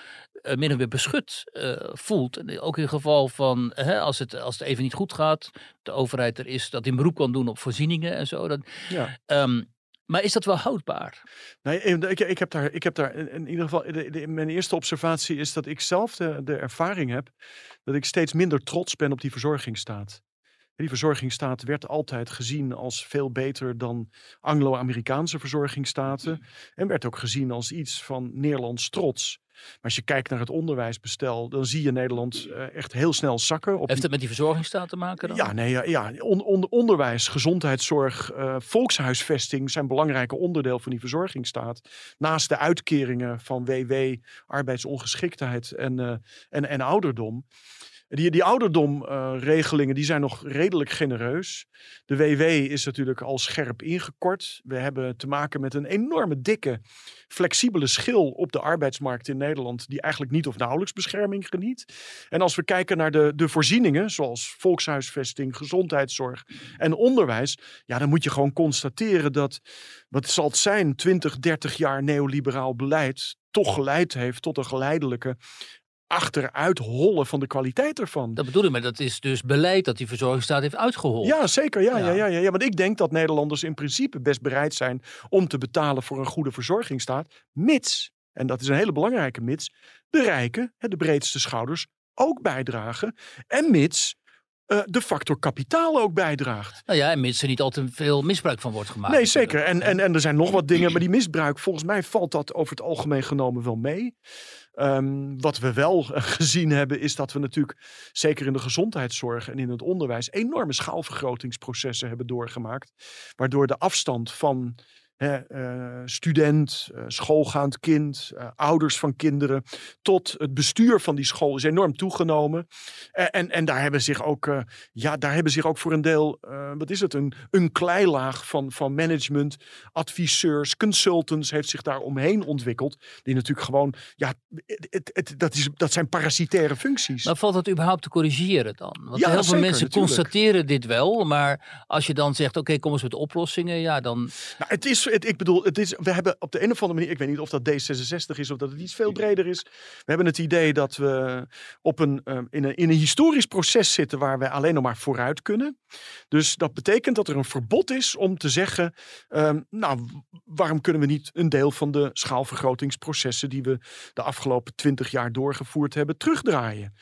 min of meer beschut uh, voelt. En ook in geval van hè, als, het, als het even niet goed gaat, de overheid er is, dat hij beroep kan doen op voorzieningen en zo. Dat, ja. Um, maar is dat wel houdbaar? Nee, ik, ik, heb daar, ik heb daar in ieder geval. De, de, mijn eerste observatie is dat ik zelf de, de ervaring heb dat ik steeds minder trots ben op die verzorgingsstaat. Die verzorgingsstaat werd altijd gezien als veel beter dan Anglo-Amerikaanse verzorgingsstaten. Mm. En werd ook gezien als iets van Nederlands trots. Maar als je kijkt naar het onderwijsbestel, dan zie je Nederland uh, echt heel snel zakken. Op Heeft het met die verzorgingsstaat te maken dan? Ja, nee, ja, ja. On, on, onderwijs, gezondheidszorg, uh, volkshuisvesting zijn belangrijke onderdeel van die verzorgingsstaat. Naast de uitkeringen van WW, arbeidsongeschiktheid en, uh, en, en ouderdom. Die, die ouderdomregelingen die zijn nog redelijk genereus. De WW is natuurlijk al scherp ingekort. We hebben te maken met een enorme dikke, flexibele schil op de arbeidsmarkt in Nederland, die eigenlijk niet of nauwelijks bescherming geniet. En als we kijken naar de, de voorzieningen, zoals volkshuisvesting, gezondheidszorg en onderwijs, ja, dan moet je gewoon constateren dat, wat zal het zijn, 20, 30 jaar neoliberaal beleid toch geleid heeft tot een geleidelijke achteruit hollen van de kwaliteit ervan. Dat bedoel ik, maar dat is dus beleid dat die verzorgingsstaat heeft uitgehold. Ja, zeker. Ja, ja. Ja, ja, ja, Want ik denk dat Nederlanders in principe best bereid zijn om te betalen voor een goede verzorgingsstaat, mits, en dat is een hele belangrijke mits, de rijken, de breedste schouders, ook bijdragen. En mits uh, de factor kapitaal ook bijdraagt. Nou ja, en mits er niet al te veel misbruik van wordt gemaakt. Nee, zeker. En, en, en er zijn nog wat dingen, maar die misbruik, volgens mij valt dat over het algemeen genomen wel mee. Um, wat we wel gezien hebben, is dat we natuurlijk, zeker in de gezondheidszorg en in het onderwijs, enorme schaalvergrotingsprocessen hebben doorgemaakt. Waardoor de afstand van hè, eh, student, eh, schoolgaand kind, eh, ouders van kinderen, tot het bestuur van die school is enorm toegenomen. En, en daar hebben zich ook, ja, daar hebben zich ook voor een deel, wat is het, een, een kleilaag van, van management, adviseurs, consultants heeft zich daar omheen ontwikkeld. Die natuurlijk gewoon, ja, het, het, het- dat, is, dat zijn parasitaire functies. Maar valt dat überhaupt te corrigeren dan? Want Ja, heel veel zeker, mensen natuurlijk. constateren dit wel, maar als je dan zegt, oké, kom eens met oplossingen, ja, dan... Nou, het is, ik bedoel, het is, we hebben op de een of andere manier, ik weet niet of dat D66 is of dat het iets veel breder is. We hebben het idee dat we op een, eh, in, een, in een historisch proces zitten waar we alleen nog maar vooruit kunnen. Dus dat betekent dat er een verbod is om te zeggen, ehm, nou, waarom kunnen we niet een deel van de schaalvergrotingsprocessen die we de afgelopen twintig jaar doorgevoerd hebben, terugdraaien?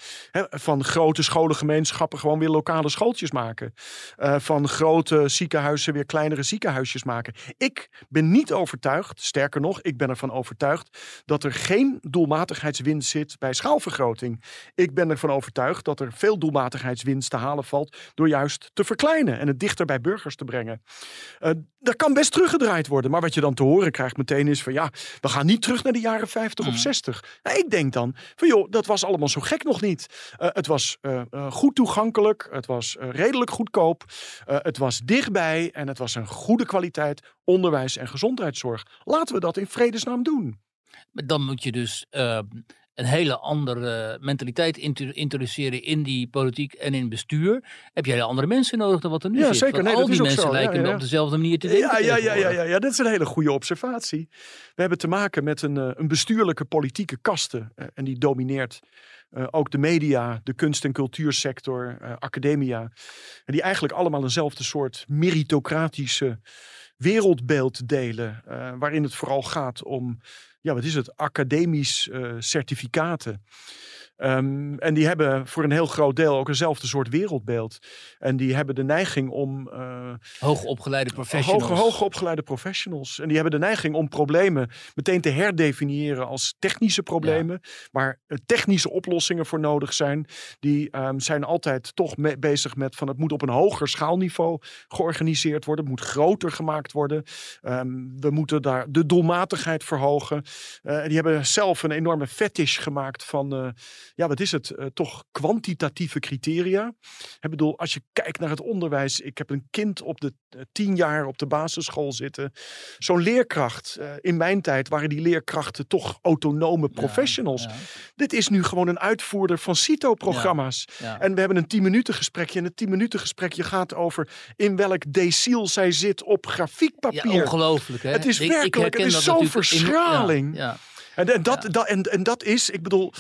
Van grote scholengemeenschappen gewoon weer lokale schooltjes maken. Eh, van grote ziekenhuizen weer kleinere ziekenhuisjes maken. Ik ben niet overtuigd, sterker nog, ik ben ervan overtuigd dat er geen doelmatigheidswinst zit bij schaalvergroting. Ik ben ervan overtuigd dat er veel doelmatigheidswinst te halen valt door juist te verkleinen en het dichter bij burgers te brengen. Eh dat kan best teruggedraaid worden, maar wat je dan te horen krijgt meteen is van ja, we gaan niet terug naar de jaren 50 of Mm. 60. Nou, ik denk dan van joh, dat was allemaal zo gek nog niet. Eh, het was eh, eh, goed toegankelijk, het was redelijk goedkoop, het was dichtbij en het was een goede kwaliteit onderwijs en gezondheidszorg. Laten we dat in vredesnaam doen. Maar dan moet je dus eh, een hele andere mentaliteit introduceren in die politiek en in bestuur. Heb je hele andere mensen nodig dan wat er nu Ja, zit. zeker. Nee, al dat die is mensen zo. Lijken ja, ja. op dezelfde manier te denken. Ja, ja, ja, ja, ja, ja, dat is een hele goede observatie. We hebben te maken met een, eh, een bestuurlijke politieke kaste. eh, en die domineert eh, ook de media, de kunst- en cultuursector, academia. En die eigenlijk allemaal eenzelfde soort meritocratische wereldbeeld delen. waarin het vooral gaat om, ja, wat is het, academisch eh, certificaten. Ehm, en die hebben voor een heel groot deel ook eenzelfde soort wereldbeeld. En die hebben de neiging om eh, Hoogopgeleide professionals. Hoogopgeleide professionals. En die hebben de neiging om problemen meteen te herdefiniëren als technische problemen. Waar eh, technische oplossingen voor nodig zijn. Die ehm, zijn altijd toch me- bezig met van het moet op een hoger schaalniveau georganiseerd worden. Het moet groter gemaakt worden. Ehm, we moeten daar de doelmatigheid verhogen. Eh, die hebben zelf een enorme fetish gemaakt van, eh, ja wat is het, eh, toch kwantitatieve criteria. Ik bedoel, als je kijkt naar het onderwijs. Ik heb een kind op de eh, tien jaar op de basisschool zitten. Zo'n leerkracht. eh, in mijn tijd waren die leerkrachten toch autonome professionals. ja, Dit is nu gewoon een uitvoerder van CITO-programma's. ja. En we hebben een 10 minuten gesprekje. En het 10 minuten gesprekje gaat over in welk deciel zij zit op Ja, grafiekpapier. ongelooflijk hè. Het is Ik- werkelijk, het is zo'n verschraling. En, en, dat, Ja. dat, en, en dat is, ik bedoel,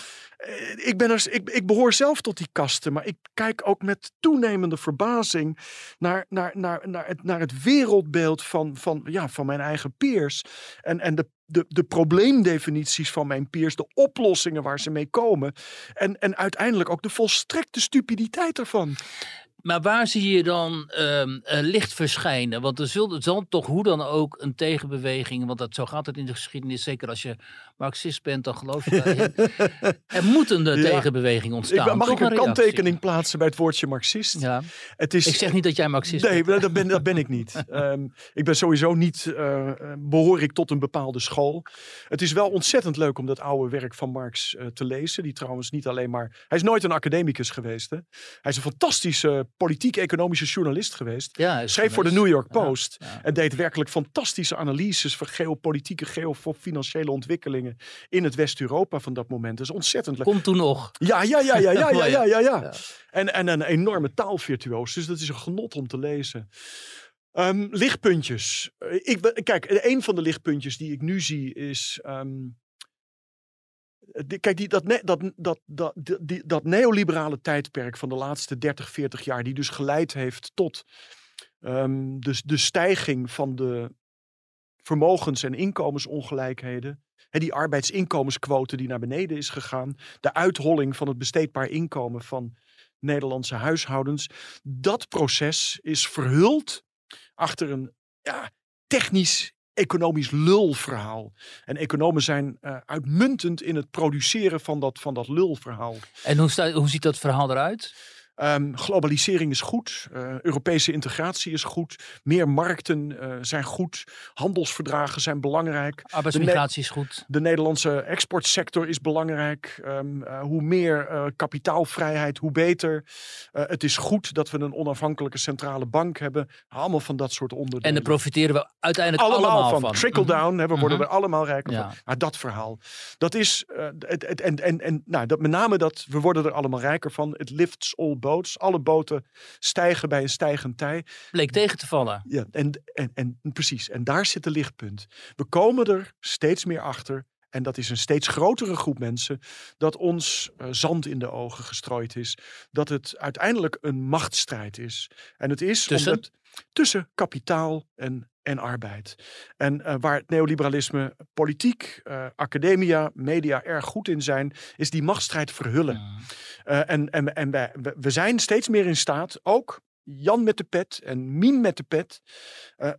ik, ben er, ik, ik behoor zelf tot die kasten, maar ik kijk ook met toenemende verbazing naar, naar, naar, naar, het, naar het wereldbeeld van, van, ja, van mijn eigen peers. En, en de, de, de probleemdefinities van mijn peers, de oplossingen waar ze mee komen. En, en uiteindelijk ook de volstrekte stupiditeit ervan. Maar waar zie je dan ehm, eh, licht verschijnen? Want er zal, zal toch hoe dan ook een tegenbeweging, want dat, zo gaat het in de geschiedenis, zeker als je Marxist bent, dan geloof je daarin. er moet een Ja. tegenbeweging Ik, ontstaan. ben- mag ik een kanttekening plaatsen bij het woordje marxist? Ja. Het is, Ik zeg niet dat jij Marxist Nee, bent. dat ben, dat ben ik niet. Ehm, ik ben sowieso niet, eh, eh, behoor ik tot een bepaalde school. Het is wel ontzettend leuk om dat oude werk van Marx te lezen. Die trouwens niet alleen maar... Hij is nooit een academicus geweest. Hè? Hij is een fantastische politiek-economische journalist geweest. Ja, Schreef voor de. New York Post. ja. En deed werkelijk fantastische analyses van geopolitieke, geofinanciële ontwikkelingen in het West-Europa van dat moment. Dat is ontzettend leuk. Komt toen nog. Ja, ja, ja, ja, ja, ja, ja, ja, ja. En, en een enorme taalvirtuoos. Dus dat is een genot om te lezen. Ehm, lichtpuntjes. Eh, Ik, kijk, een van de lichtpuntjes die ik nu zie is. ehm, kijk, die, dat, dat, dat, dat, die- dat neoliberale tijdperk van de laatste 30, 40 jaar, die dus geleid heeft tot dus de stijging van de vermogens- en inkomensongelijkheden. Hè, die arbeidsinkomensquote die naar beneden is gegaan. De uitholling van het besteedbaar inkomen van Nederlandse huishoudens. Dat proces is verhuld achter een ja, technisch economisch lulverhaal. En economen zijn eh, uitmuntend in het produceren van dat, van dat lulverhaal. En hoe, hoe ziet dat verhaal eruit? Ehm, globalisering is goed, uh, Europese integratie is goed, meer markten uh, zijn goed, handelsverdragen zijn belangrijk. Arbeidsmigratie is goed. De Nederlandse exportsector is belangrijk. Um, uh, hoe meer kapitaalvrijheid, hoe beter. het is goed dat we een onafhankelijke centrale bank hebben. Allemaal van dat soort onderdelen. En daar profiteren we uiteindelijk allemaal, allemaal van. van. Trickle down, mm -hmm. we worden Mhm. er allemaal rijker Ja. van. Maar dat verhaal, dat is, het, het, en, en, en nou, dat, met name dat we worden er allemaal rijker van. Het lifts all Alle boten stijgen bij een stijgend tij. Bleek tegen te vallen. Ja, en, en, en precies. En daar zit de lichtpunt. We komen er steeds meer achter. En dat is een steeds grotere groep mensen. Dat ons uh, zand in de ogen gestrooid is. Dat het uiteindelijk een machtsstrijd is. En het is Tussen? omdat tussen kapitaal en, en arbeid. En uh, waar het neoliberalisme, politiek, uh, academia, media erg goed in zijn, is die machtsstrijd verhullen. Ja. Uh, en en, en wij, we zijn steeds meer in staat, ook Jan met de pet en Mien met de pet,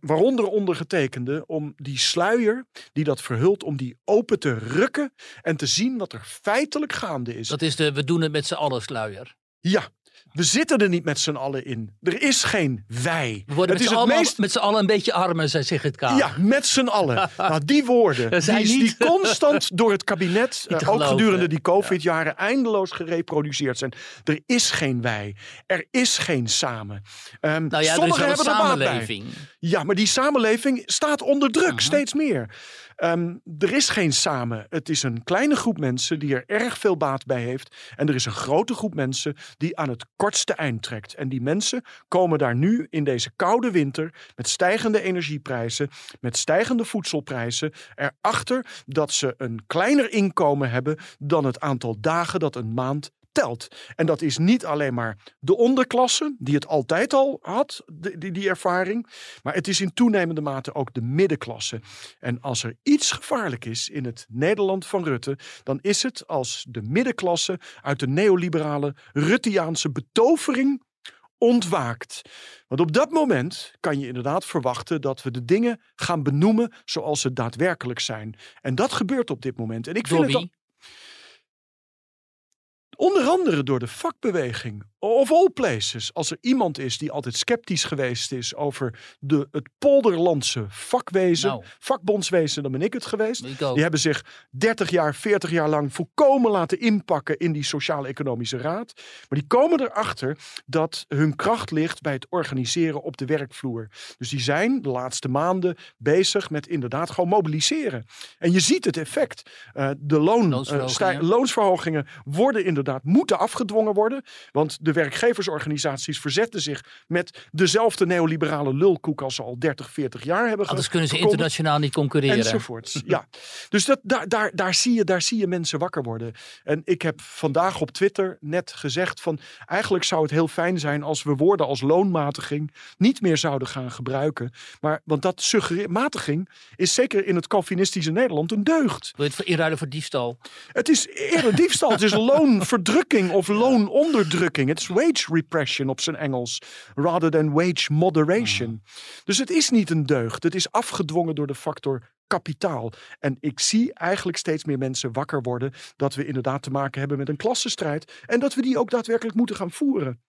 waaronder ondergetekende, om die sluier die dat verhult, om die open te rukken en te zien wat er feitelijk gaande is. Dat is de we doen het met z'n allen sluier. Ja, we zitten er niet met z'n allen in. Er is geen wij. We worden het met is z'n het allemaal- meest met z'n allen een beetje armen, zei Sigrid Kaag. Ja, met z'n allen. nou, die woorden, Dat zijn die, die constant door het kabinet, eh, ook geloven, gedurende die COVID-jaren, eindeloos gereproduceerd zijn. Er is geen wij. Er is geen samen. Ehm, Nou ja, er is sommigen hebben er baat bij. samenleving. Ja, maar die samenleving staat onder druk, Aha. steeds meer. Ehm, er is geen samen. Het is een kleine groep mensen die er erg veel baat bij heeft. En er is een grote groep mensen die aan het kortste eind trekt. En die mensen komen daar nu in deze koude winter met stijgende energieprijzen, met stijgende voedselprijzen, erachter dat ze een kleiner inkomen hebben dan het aantal dagen dat een maand telt. En dat is niet alleen maar de onderklasse, die het altijd al had, die, die, ervaring, maar het is in toenemende mate ook de middenklasse. En als er iets gevaarlijk is in het Nederland van Rutte, dan is het als de middenklasse uit de neoliberale Rutteaanse betovering ontwaakt. Want op dat moment kan je inderdaad verwachten dat we de dingen gaan benoemen zoals ze daadwerkelijk zijn. En dat gebeurt op dit moment. En ik vind Door wie? Onder andere door de vakbeweging. Of all places. Als er iemand is die altijd sceptisch geweest is over de, het polderlandse vakwezen, Nou. vakbondswezen, dan ben ik het geweest. Ik. Die hebben zich 30 jaar, 40 jaar lang volkomen laten inpakken in die Sociaal-Economische Raad. Maar die komen erachter dat hun kracht ligt bij het organiseren op de werkvloer. Dus die zijn de laatste maanden bezig met inderdaad gewoon mobiliseren. En je ziet het effect. Eh, de loon, eh, Loonsverhogingen. stij- loonsverhogingen worden inderdaad, moeten afgedwongen worden. Want de werkgeversorganisaties verzetten zich met dezelfde neoliberale lulkoek als ze al 30, 40 jaar hebben Anders kunnen ze internationaal niet concurreren. Enzovoorts. Ja. Dus dat, daar, daar, daar, zie je, daar zie je mensen wakker worden. En ik heb vandaag op Twitter net gezegd van eigenlijk zou het heel fijn zijn als we woorden als loonmatiging niet meer zouden gaan gebruiken. Maar, want dat suggereert, matiging is zeker in het Calvinistische Nederland een deugd. Wil je het inruilen voor diefstal? Het is eerder diefstal, het is loonverdrukking of loononderdrukking. Het is wage repression op zijn Engels, rather than wage moderation. Dus het is niet een deugd, het is afgedwongen door de factor kapitaal. En ik zie eigenlijk steeds meer mensen wakker worden dat we inderdaad te maken hebben met een klassenstrijd en dat we die ook daadwerkelijk moeten gaan voeren.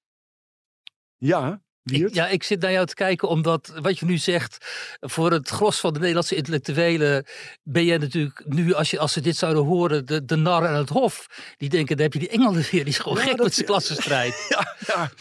Ja? Ik, ja, ik zit naar jou te kijken omdat wat je nu zegt, voor het gros van de Nederlandse intellectuelen ben jij natuurlijk nu, als, je, als ze dit zouden horen, de, de nar aan het hof. Die denken, dan heb je die Engelen weer, die is gewoon Ja, gek dat- met zijn klassenstrijd. Ja, ja.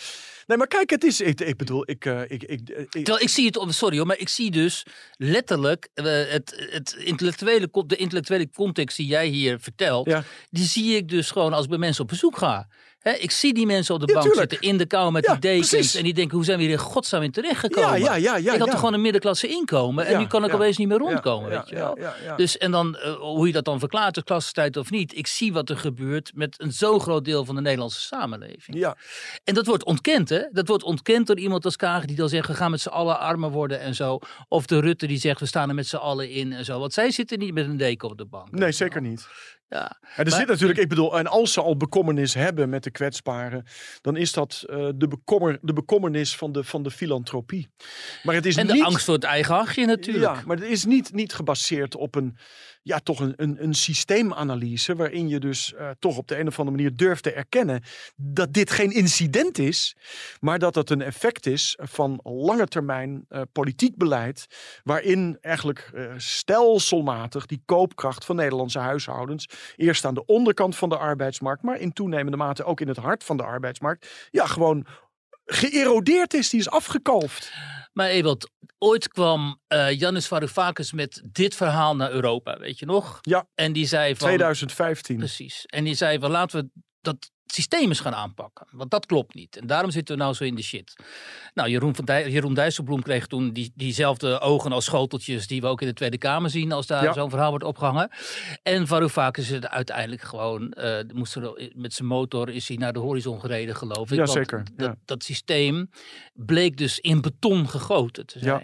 Nee, maar kijk, het is, ik, ik bedoel, ik, eh, ik, ik, ik, Terwijl ik zie het, sorry hoor, maar ik zie dus letterlijk eh, het, het intellectuele, de intellectuele context die jij hier vertelt, Ja. die zie ik dus gewoon als ik bij mensen op bezoek ga. Ik zie die mensen op de Ja, bank tuurlijk. zitten in de kou met Ja, die dekens precies. en die denken, hoe zijn we hier in godsnaam in terechtgekomen? ja, ja, ja, ik had toch gewoon een middenklasse inkomen en nu kan ik opeens niet meer rondkomen, weet je wel. Dus en dan, eh, hoe je dat dan verklaart, de klassenstrijd of niet. Ik zie wat er gebeurt met een zo groot deel van de Nederlandse samenleving. ja. En dat wordt ontkend, hè? Dat wordt ontkend door iemand als Kaag die dan zegt, we gaan met z'n allen armer worden en zo. Of de Rutte die zegt, we staan er met z'n allen in en zo. Want zij zitten niet met een deken op de bank. Nee, zeker niet. Ja. En er Maar- zit natuurlijk, ik bedoel, en als ze al bekommernis hebben met de kwetsbaren, dan is dat eh, de, bekommer, de bekommernis van de, van de filantropie. Maar het is En de niet, angst voor het eigen hachje natuurlijk. Ja, maar het is niet, niet gebaseerd op een, ja, toch een, een, een systeemanalyse, waarin je dus eh, toch op de een of andere manier durft te erkennen dat dit geen incident is, maar dat het een effect is van lange termijn eh, politiek beleid, waarin eigenlijk eh, stelselmatig die koopkracht van Nederlandse huishoudens eerst aan de onderkant van de arbeidsmarkt, maar in toenemende mate ook in het hart van de arbeidsmarkt, ja, gewoon geërodeerd is, die is afgekalfd. Maar Ewald, ooit kwam eh Janis Varoufakis met dit verhaal naar Europa, weet je nog? Ja. En die zei van... 2015. Precies. En die zei van laten we dat systeem eens gaan aanpakken. Want dat klopt niet. En daarom zitten we nou zo in de shit. Nou, Jeroen, van Dij Jeroen Dijsselbloem kreeg toen die, diezelfde ogen als schoteltjes die we ook in de Tweede Kamer zien als daar Ja. zo'n verhaal wordt opgehangen. En Varoufakis is het uiteindelijk gewoon, moest er, met zijn motor is hij naar de horizon gereden geloof ik. Ja, zeker, Dat, ja. dat systeem bleek dus in beton gegoten te Ja.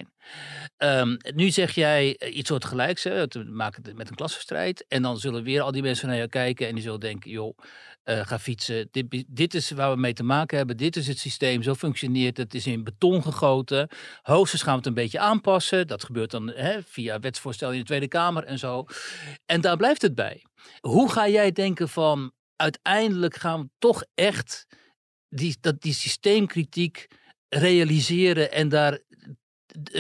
Ehm, nu zeg jij eh, iets soortgelijks, hè, te maken met een klassenstrijd. En dan zullen weer al die mensen naar jou kijken en die zullen denken, joh, eh, ga fietsen. Dit, dit is waar we mee te maken hebben. Dit is het systeem. Zo functioneert het. Het is in beton gegoten. Hoogstens gaan we het een beetje aanpassen. Dat gebeurt dan hè, via wetsvoorstel in de Tweede Kamer en zo. En daar blijft het bij. Hoe ga jij denken van uiteindelijk gaan we toch echt die, dat, die systeemkritiek realiseren en daar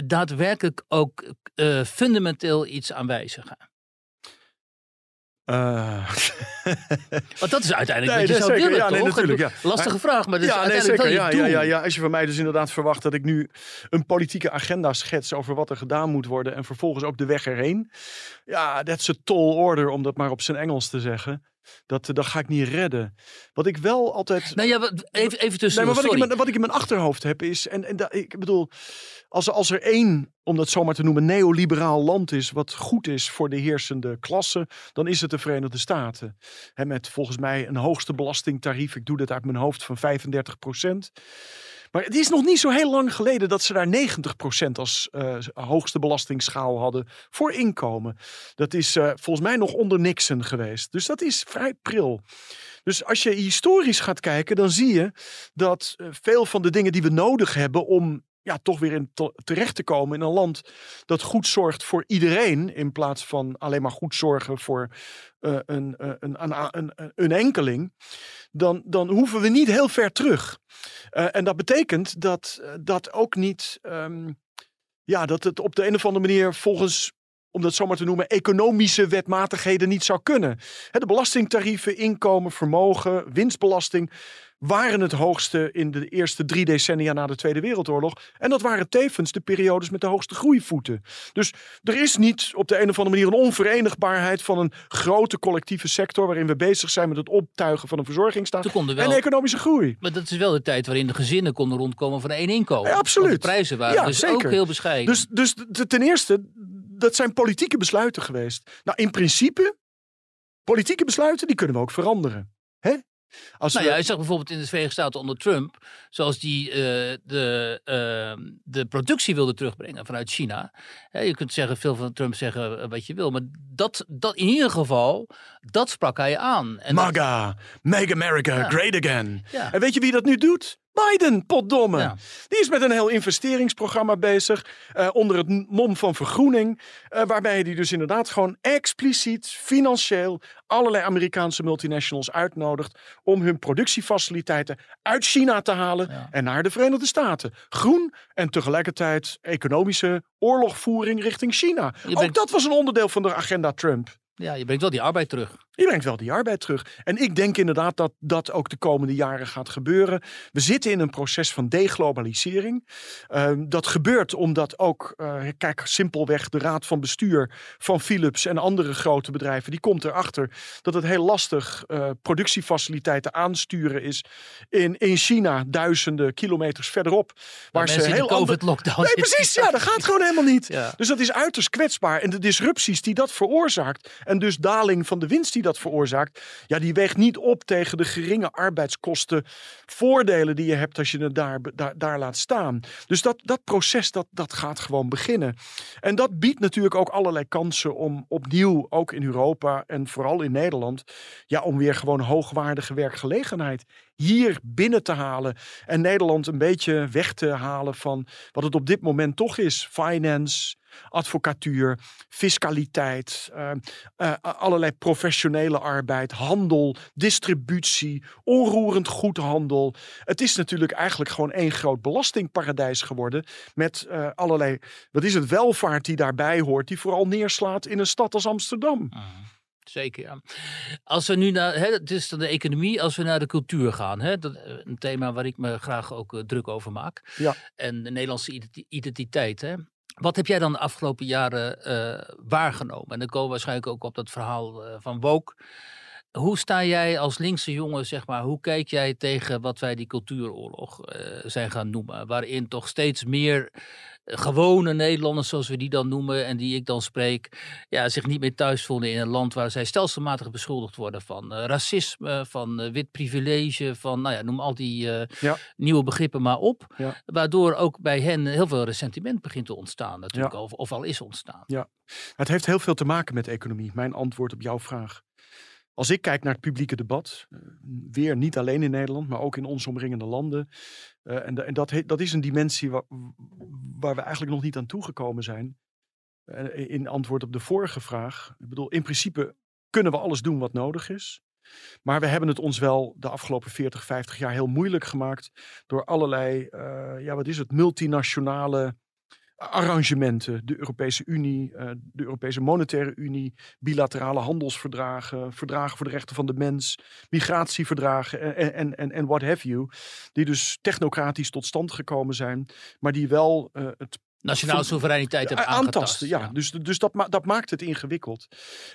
daadwerkelijk ook eh, fundamenteel iets aan wijzigen? Eh, Want dat is uiteindelijk Nee, wat je nee, zou zeker. willen, Ja, nee, natuurlijk, ja. Lastige vraag, maar dat is ja, nee, zeker. Ja, ja, ja, ja. Als je van mij dus inderdaad verwacht dat ik nu een politieke agenda schets over wat er gedaan moet worden en vervolgens ook de weg erheen. Ja, that's a tall order, om dat maar op zijn Engels te zeggen. Dat, eh, dat ga ik niet redden. Wat ik wel altijd... Nou ja, even, even Nee, tussen. maar wat ik, in sorry. mijn, wat ik in mijn achterhoofd heb is, en, en da- ik bedoel, als, als er één, om dat zomaar te noemen, neoliberaal land is wat goed is voor de heersende klasse, dan is het de Verenigde Staten. Hè, met volgens mij een hoogste belastingtarief, ik doe dat uit mijn hoofd, van 35 procent. Maar het is nog niet zo heel lang geleden dat ze daar 90% als eh, hoogste belastingsschaal hadden voor inkomen. Dat is eh, volgens mij nog onder Nixon geweest. Dus dat is vrij pril. Dus als je historisch gaat kijken, dan zie je dat eh, veel van de dingen die we nodig hebben om ja, toch weer in te- terecht te komen in een land dat goed zorgt voor iedereen, in plaats van alleen maar goed zorgen voor eh, een, eh, een, een, een, een, een enkeling, dan, dan hoeven we niet heel ver terug. Eh, en dat betekent dat dat ook niet, ehm, ja, dat het op de een of andere manier volgens om dat zomaar te noemen, economische wetmatigheden niet zou kunnen. De belastingtarieven, inkomen, vermogen, winstbelasting waren het hoogste in de eerste drie decennia na de Tweede Wereldoorlog. En dat waren tevens de periodes met de hoogste groeivoeten. Dus er is niet op de een of andere manier een onverenigbaarheid van een grote collectieve sector waarin we bezig zijn met het optuigen van een verzorgingsstaat en economische groei. maar dat is wel de tijd waarin de gezinnen konden rondkomen van één inkomen. Ja, absoluut. Want de prijzen waren Ja, dus zeker. ook heel bescheiden. Dus, dus ten eerste, dat zijn politieke besluiten geweest. Nou, in principe, politieke besluiten, die kunnen we ook veranderen. Hè? Als Nou we- ja, je zag bijvoorbeeld in de Verenigde Staten onder Trump, zoals die eh, de, eh, de productie wilde terugbrengen vanuit China. Je kunt zeggen, veel van Trump zeggen eh, wat je wil, maar dat, dat in ieder geval, dat sprak hij aan. En dat- MAGA, Make America Ja. Great Again. Ja. En weet je wie dat nu doet? Biden, potdomme. Ja. Die is met een heel investeringsprogramma bezig. eh, onder het mom van vergroening. eh, waarbij hij dus inderdaad gewoon expliciet financieel allerlei Amerikaanse multinationals uitnodigt. om hun productiefaciliteiten uit China te halen Ja. en naar de Verenigde Staten. Groen en tegelijkertijd economische oorlogvoering richting China. Je Ook brengt- dat was een onderdeel van de agenda Trump. ja, je brengt wel die arbeid terug. Je brengt wel die arbeid terug. En ik denk inderdaad dat dat ook de komende jaren gaat gebeuren. We zitten in een proces van deglobalisering. Ehm, dat gebeurt omdat ook, eh, kijk, simpelweg de raad van bestuur van Philips en andere grote bedrijven, die komt erachter dat het heel lastig eh, productiefaciliteiten aansturen is in, in China, duizenden kilometers verderop. Waar de heel ander- COVID-lockdown Nee, precies. Ja, dat gaat gewoon helemaal niet. Ja. Dus dat is uiterst kwetsbaar. En de disrupties die dat veroorzaakt. En dus daling van de winst die dat veroorzaakt, ja, die weegt niet op tegen de geringe arbeidskosten, voordelen die je hebt als je het daar, daar, daar laat staan. Dus dat, dat proces, dat, dat gaat gewoon beginnen. En dat biedt natuurlijk ook allerlei kansen om opnieuw, ook in Europa en vooral in Nederland, ja, om weer gewoon hoogwaardige werkgelegenheid hier binnen te halen. En Nederland een beetje weg te halen van wat het op dit moment toch is: finance, advocatuur, fiscaliteit, uh, uh, allerlei professionele arbeid, handel, distributie, onroerend goedhandel. Het is natuurlijk eigenlijk gewoon één groot belastingparadijs geworden met uh, allerlei, wat is het, welvaart die daarbij hoort, die vooral neerslaat in een stad als Amsterdam. Zeker, ja. Als we nu naar, hè, het is dan de economie, als we naar de cultuur gaan, hè, dat, een thema waar ik me graag ook uh, druk over maak. Ja. En de Nederlandse identiteit. Hè. Wat heb jij dan de afgelopen jaren uh, waargenomen? En dan komen we waarschijnlijk ook op dat verhaal uh, van Woke. Hoe sta jij als linkse jongen, zeg maar, hoe kijk jij tegen wat wij die cultuuroorlog zijn gaan noemen? Waarin toch steeds meer gewone Nederlanders, zoals we die dan noemen en die ik dan spreek, ja, zich niet meer thuis voelen in een land waar zij stelselmatig beschuldigd worden van uh, racisme, van uh, wit privilege, van, nou ja, noem al die uh, ja. nieuwe begrippen maar op. Ja. Waardoor ook bij hen heel veel ressentiment begint te ontstaan, natuurlijk, Ja. of, of al is ontstaan. Ja, het heeft heel veel te maken met economie. Mijn antwoord op jouw vraag. Als ik kijk naar het publieke debat, eh, weer niet alleen in Nederland, maar ook in ons omringende landen. eh, en en dat, dat is een dimensie waar, waar we eigenlijk nog niet aan toegekomen zijn. Eh, in antwoord op de vorige vraag. Ik bedoel, in principe kunnen we alles doen wat nodig is. Maar we hebben het ons wel de afgelopen 40, 50 jaar heel moeilijk gemaakt. Door allerlei, ja, wat is het, multinationale arrangementen. De Europese Unie, eh, de Europese Monetaire Unie, bilaterale handelsverdragen, verdragen voor de rechten van de mens, migratieverdragen en, en, en, en what have you. Die dus technocratisch tot stand gekomen zijn, maar die wel eh, het Nationale soevereiniteit hebben aangetast. aantasten. Ja, dus, dus dat, ma- dat maakt het ingewikkeld.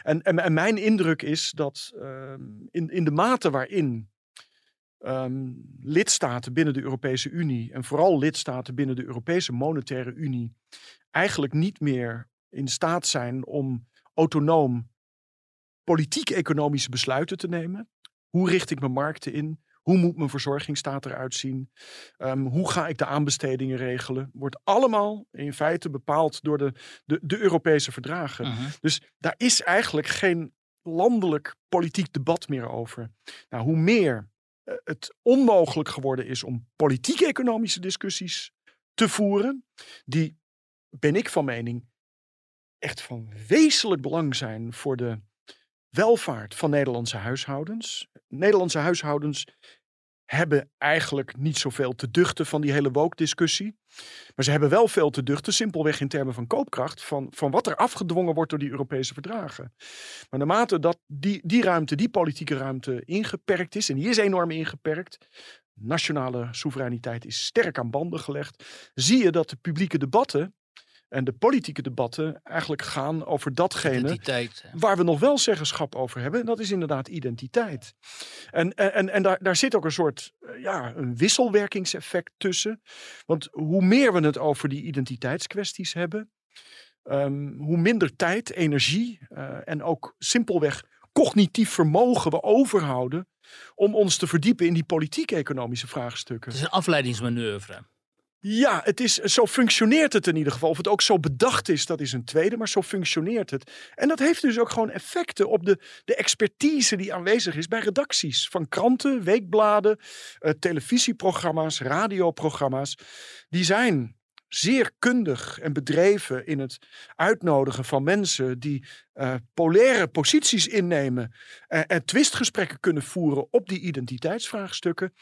En, en, en mijn indruk is dat ehm, in, in de mate waarin ehm, lidstaten binnen de Europese Unie en vooral lidstaten binnen de Europese Monetaire Unie eigenlijk niet meer in staat zijn om autonoom politiek-economische besluiten te nemen. Hoe richt ik mijn markten in? Hoe moet mijn verzorgingsstaat eruit zien? Ehm, hoe ga ik de aanbestedingen regelen? Wordt allemaal in feite bepaald door de, de, de Europese verdragen. Mhm. Dus daar is eigenlijk geen landelijk politiek debat meer over. Nou, hoe meer het onmogelijk geworden is om politiek-economische discussies te voeren, die, ben ik van mening, echt van wezenlijk belang zijn voor de welvaart van Nederlandse huishoudens. Nederlandse huishoudens hebben eigenlijk niet zoveel te duchten van die hele woke-discussie. Maar ze hebben wel veel te duchten, simpelweg in termen van koopkracht, van, van wat er afgedwongen wordt door die Europese verdragen. Maar naarmate dat die, die ruimte, die politieke ruimte ingeperkt is, en die is enorm ingeperkt, nationale soevereiniteit is sterk aan banden gelegd, zie je dat de publieke debatten en de politieke debatten eigenlijk gaan over datgene Identiteit. waar we nog wel zeggenschap over hebben. En dat is inderdaad identiteit. En, en, en, en daar, daar zit ook een soort eh, ja, een wisselwerkingseffect tussen. Want hoe meer we het over die identiteitskwesties hebben, ehm, hoe minder tijd, energie eh, en ook simpelweg cognitief vermogen we overhouden om ons te verdiepen in die politiek-economische vraagstukken. Het is een afleidingsmanoeuvre. Ja, het is, zo functioneert het in ieder geval. Of het ook zo bedacht is, dat is een tweede, maar zo functioneert het. En dat heeft dus ook gewoon effecten op de, de expertise die aanwezig is bij redacties. Van kranten, weekbladen, eh, televisieprogramma's, radioprogramma's. Die zijn zeer kundig en bedreven in het uitnodigen van mensen die eh, polaire posities innemen eh, en twistgesprekken kunnen voeren op die identiteitsvraagstukken.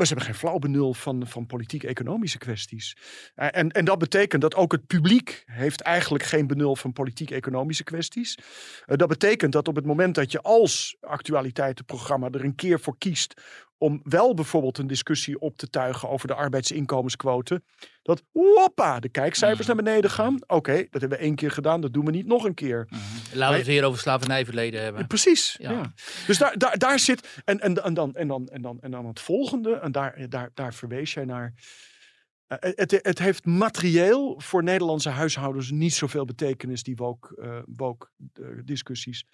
Maar ze hebben geen flauw benul van, van politiek-economische kwesties. Eh, En, en dat betekent dat ook het publiek heeft eigenlijk geen benul van politiek-economische kwesties. Eh, dat betekent dat op het moment dat je als actualiteitenprogramma er een keer voor kiest om wel bijvoorbeeld een discussie op te tuigen over de arbeidsinkomensquote, dat hoppa, de kijkcijfers naar beneden gaan. Oké, dat hebben we één keer gedaan, dat doen we niet nog een keer. Laten we het weer over slavernijverleden hebben. Precies. Ja. Ja. Dus daar, daar, daar zit. En, en, en, dan, en, dan, en, dan, en dan het volgende, en daar, daar, daar verwees jij naar. Eh, het, het heeft materieel voor Nederlandse huishoudens niet zoveel betekenis, die woke, eh, woke eh, discussies.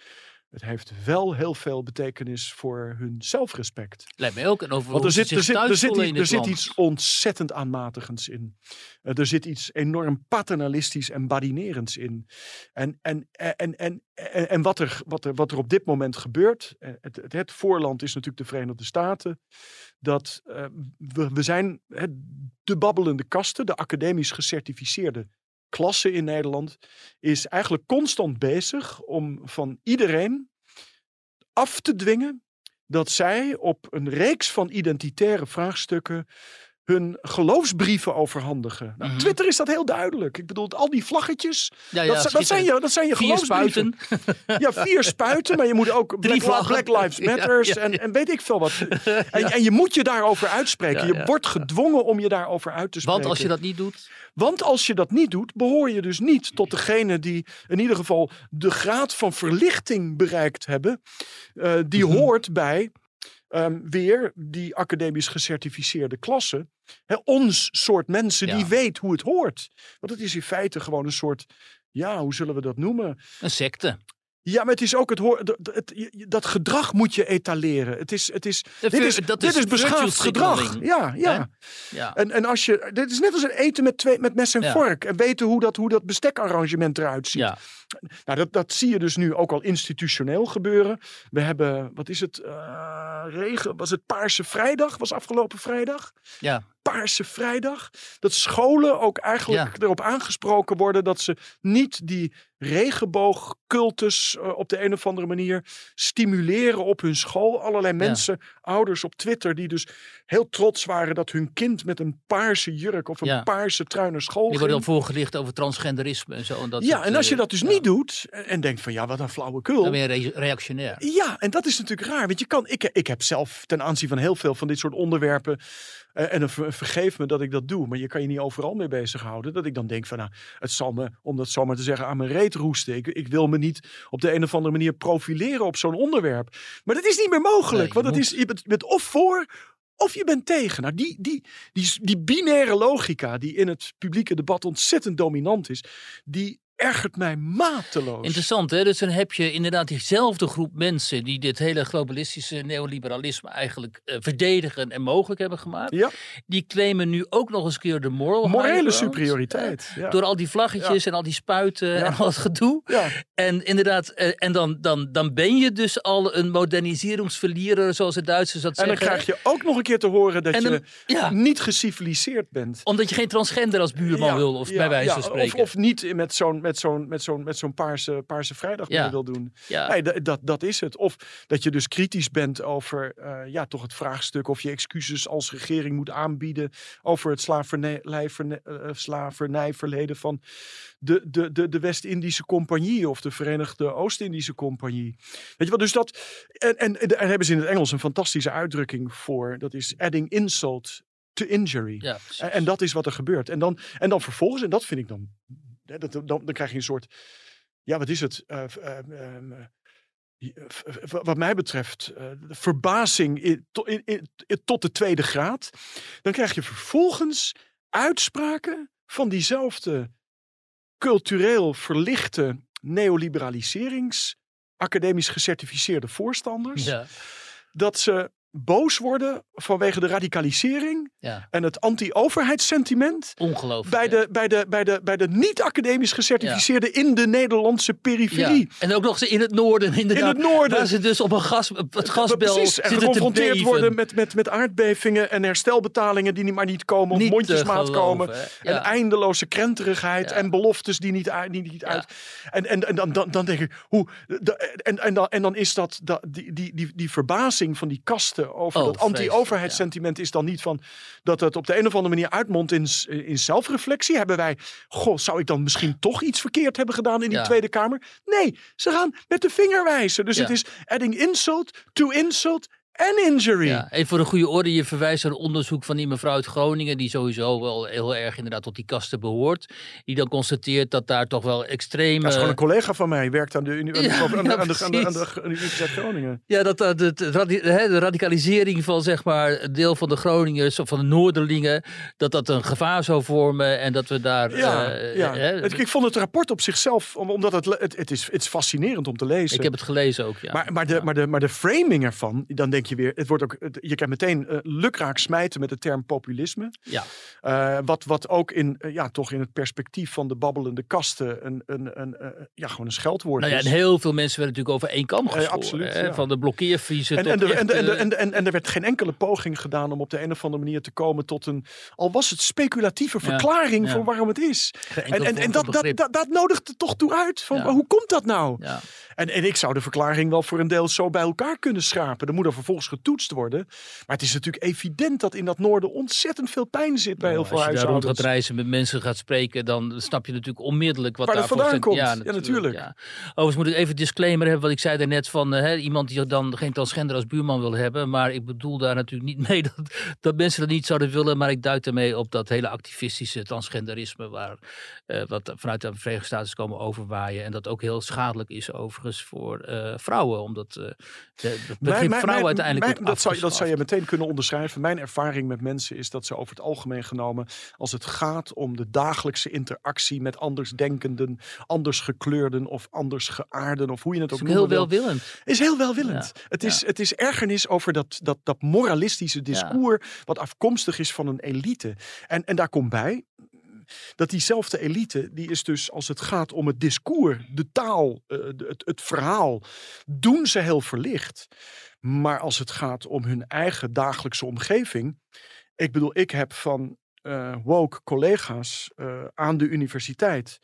Het heeft wel heel veel betekenis voor hun zelfrespect. Lijkt mij ook. En over Want er zit, er zit, er zit, iets- er zit ontzettend aanmatigends in. Eh, er zit iets enorm paternalistisch en badinerends in. En, en, en, en, en, wat, er, wat, er, wat er op dit moment gebeurt, eh, het, het, het voorland is natuurlijk de Verenigde Staten. Dat eh, we, we zijn de babbelende kasten, de academisch gecertificeerde klasse in Nederland, is eigenlijk constant bezig om van iedereen af te dwingen dat zij op een reeks van identitaire vraagstukken hun geloofsbrieven overhandigen. Nou, Mhm. Twitter is dat heel duidelijk. Ik bedoel, al die vlaggetjes, Ja, ja, dat, zi- dat, zijn je, dat zijn je Vier geloofsbrieven. spuiten. Ja, vier spuiten, maar je moet ook Black, Li- vlaggen. Black Lives Matters ja, En, en weet ik veel wat. En, en je moet je daarover uitspreken. Je wordt gedwongen om je daarover uit te spreken. Want als je dat niet doet, Want als je dat niet doet, behoor je dus niet tot degene die in ieder geval de graad van verlichting bereikt hebben. eh, die Mhm. hoort bij ehm, weer die academisch gecertificeerde klasse. Hè, ons soort mensen die weet hoe het hoort. Want het is in feite gewoon een soort, ja, hoe zullen we dat noemen? een secte. Ja, maar het is ook het, hoor, dat, het, je- dat gedrag moet je etaleren. Het is, het is, dit is, dat dit is is beschaafd virtue gedrag. Ja, ja. Ja. En, en als je, dit is net als een eten met, twee, met mes en Ja. vork. En weten hoe dat, hoe dat bestekarrangement eruit ziet. ja. Nou, dat, dat zie je dus nu ook al institutioneel gebeuren. We hebben, wat is het, eh, regen, was het Paarse Vrijdag, was afgelopen vrijdag. Ja. Paarse Vrijdag. Dat scholen ook eigenlijk erop aangesproken worden dat ze niet die regenboogcultus eh, op de een of andere manier stimuleren op hun school. Allerlei mensen, ouders op Twitter, die dus heel trots waren dat hun kind met een paarse jurk of een Ja. paarse trui naar school Die ging. worden dan voorgelicht over transgenderisme en zo. En dat ja, soort, en als je eh, dat dus niet doet en en denkt van ja, wat een flauwekul. Dan ben je re- reactionair. Ja, en dat is natuurlijk raar. Want je kan, ik, ik heb zelf ten aanzien van heel veel van dit soort onderwerpen. eh, en ver- vergeef me dat ik dat doe. Maar je kan je niet overal mee bezighouden. Dat ik dan denk van nou, het zal me, om dat zomaar te zeggen, aan mijn reet roesten. Ik, ik wil me niet op de een of andere manier profileren op zo'n onderwerp. Maar dat is niet meer mogelijk. Nee, want het is, je bent, je bent of voor of je bent tegen. Nou, die, die, die, die binaire logica die in het publieke debat ontzettend dominant is, die ergert mij mateloos. Interessant, hè? Dus dan heb je inderdaad diezelfde groep mensen die dit hele globalistische neoliberalisme eigenlijk eh, verdedigen en mogelijk hebben gemaakt. Ja, Die claimen nu ook nog eens een keer de moral morele superioriteit. Ja. Door al die vlaggetjes en al die spuiten en al het gedoe. Ja. En inderdaad, eh, en dan, dan, dan ben je dus al een moderniseringsverlierer, zoals de Duitsers dat En dan zeggen. krijg je ook nog een keer te horen dat je niet geciviliseerd bent. Omdat je geen transgender als buurman wil, of bij wijze ja, van spreken. Of, of niet met zo'n met zo'n met zo'n met zo'n paarse, paarse vrijdag Ja. wil doen. ja. Nee, dat, dat, dat is het. Of dat je dus kritisch bent over eh, ja, toch het vraagstuk of je excuses als regering moet aanbieden over het slavernij, eh, slavernijverleden van de, de, de, de West-Indische Compagnie of de Verenigde Oost-Indische Compagnie. Weet je wat, dus dat. En, en, en daar hebben ze in het Engels een fantastische uitdrukking voor. Dat is adding insult to injury. ja. En, dat is wat er gebeurt. En dan, en dan vervolgens, en dat vind ik dan, dat, dan, dan krijg je een soort, ja, wat is het? Wat mij betreft, eh, verbazing in- in- tot de tweede graad. Dan krijg je vervolgens uitspraken van diezelfde cultureel verlichte neoliberaliserings academisch gecertificeerde voorstanders. ja, Dat ze boos worden vanwege de radicalisering ja. en het anti-overheidssentiment Ongelooflijk. bij de, bij de, bij de, bij de niet-academisch gecertificeerde in de Nederlandse periferie. Ja. En ook nog eens in het noorden, inderdaad. In het noorden. Waar ze dus op een gas, het gasbel Precies, en geconfronteerd worden met, met, met aardbevingen en herstelbetalingen die niet, maar niet komen, of Niet mondjesmaat geloven, komen. En eindeloze krenterigheid en beloftes die niet, uit- die niet uit. En, en, en dan, dan, dan denk ik, hoe. en, en, dan, en dan is dat, dat die, die, die, die verbazing van die kasten over Oh, dat anti-overheidssentiment is dan niet van dat het op de een of andere manier uitmondt in, in zelfreflectie. Hebben wij, goh, zou ik dan misschien toch iets verkeerd hebben gedaan in die Ja. Tweede Kamer? Nee, ze gaan met de vinger wijzen. Dus Ja. het is adding insult to insult en injury. Ja, en voor een goede orde, je verwijst naar een onderzoek van die mevrouw uit Groningen, die sowieso wel heel erg inderdaad tot die kasten behoort. Die dan constateert dat daar toch wel extreme... Dat is gewoon een collega van mij, werkt aan de, de- de, de, de, de. Universiteit Groningen. Ja, dat, dat, radi- hè, de radicalisering van zeg maar een deel van de Groningers of van de Noorderlingen, dat dat een gevaar zou vormen en dat we daar... Ja, eh, ja. hè, ik vond het rapport op zichzelf, om- omdat het, het, het, is, het is fascinerend om te lezen. ik heb het gelezen ook, ja. Maar, maar, de, maar, de, maar de framing ervan, dan denk je weer, het wordt ook, je kan meteen eh, lukraak smijten met de term populisme. ja. Eh, wat, wat ook in, eh, ja, toch in het perspectief van de babbelende kasten een, een, een, ja, gewoon een scheldwoord Nou ja, is. en heel veel mensen werden natuurlijk over één kam geschoren. absoluut, hè, ja. Van de blokkeervriezen En, en, de- echt, en, de- en, de- en, en, en er werd geen enkele poging gedaan om op de een of andere manier te komen tot een, al was het speculatieve verklaring voor waarom het is. En, en, en dat, dat, dat, dat nodigt er toch toe uit. Van, hoe komt dat nou? Ja. En, en ik zou de verklaring wel voor een deel zo bij elkaar kunnen schrapen. Er moet er vervolgens getoetst worden. Maar het is natuurlijk evident dat in dat noorden ontzettend veel pijn zit bij heel veel Als je daar rond huishoudens. gaat reizen, met mensen gaat spreken, dan snap je natuurlijk onmiddellijk wat Waar daarvoor vandaan komt. Ja, natuurlijk. Ja. Overigens moet ik even disclaimer hebben, wat ik zei daarnet van eh, hè, iemand die dan geen transgender als buurman wil hebben. Maar ik bedoel daar natuurlijk niet mee dat, dat mensen dat niet zouden willen. Maar ik duid daarmee op dat hele activistische transgenderisme, waar, eh, wat vanuit de Verenigde Staten is komen overwaaien. En dat ook heel schadelijk is overigens voor eh, vrouwen, omdat eh de, het begrip vrouw uiteindelijk mijn- dat, zou, je- dat zou je meteen kunnen onderschrijven. Mijn ervaring met mensen is dat ze over het algemeen genomen, als het gaat om de dagelijkse interactie met andersdenkenden, anders gekleurden of anders geaarden, of hoe je het ook Het is heel welwillend. is heel welwillend. Ja, Het, ja. is, het is ergernis over dat, dat, dat moralistische discours, wat afkomstig is van een elite. En, en daar komt bij dat diezelfde elite, die is dus als het gaat om het discours, de taal, eh, het, het verhaal, doen ze heel verlicht. Maar als het gaat om hun eigen dagelijkse omgeving. Ik bedoel, ik heb van eh, woke collega's eh, aan de universiteit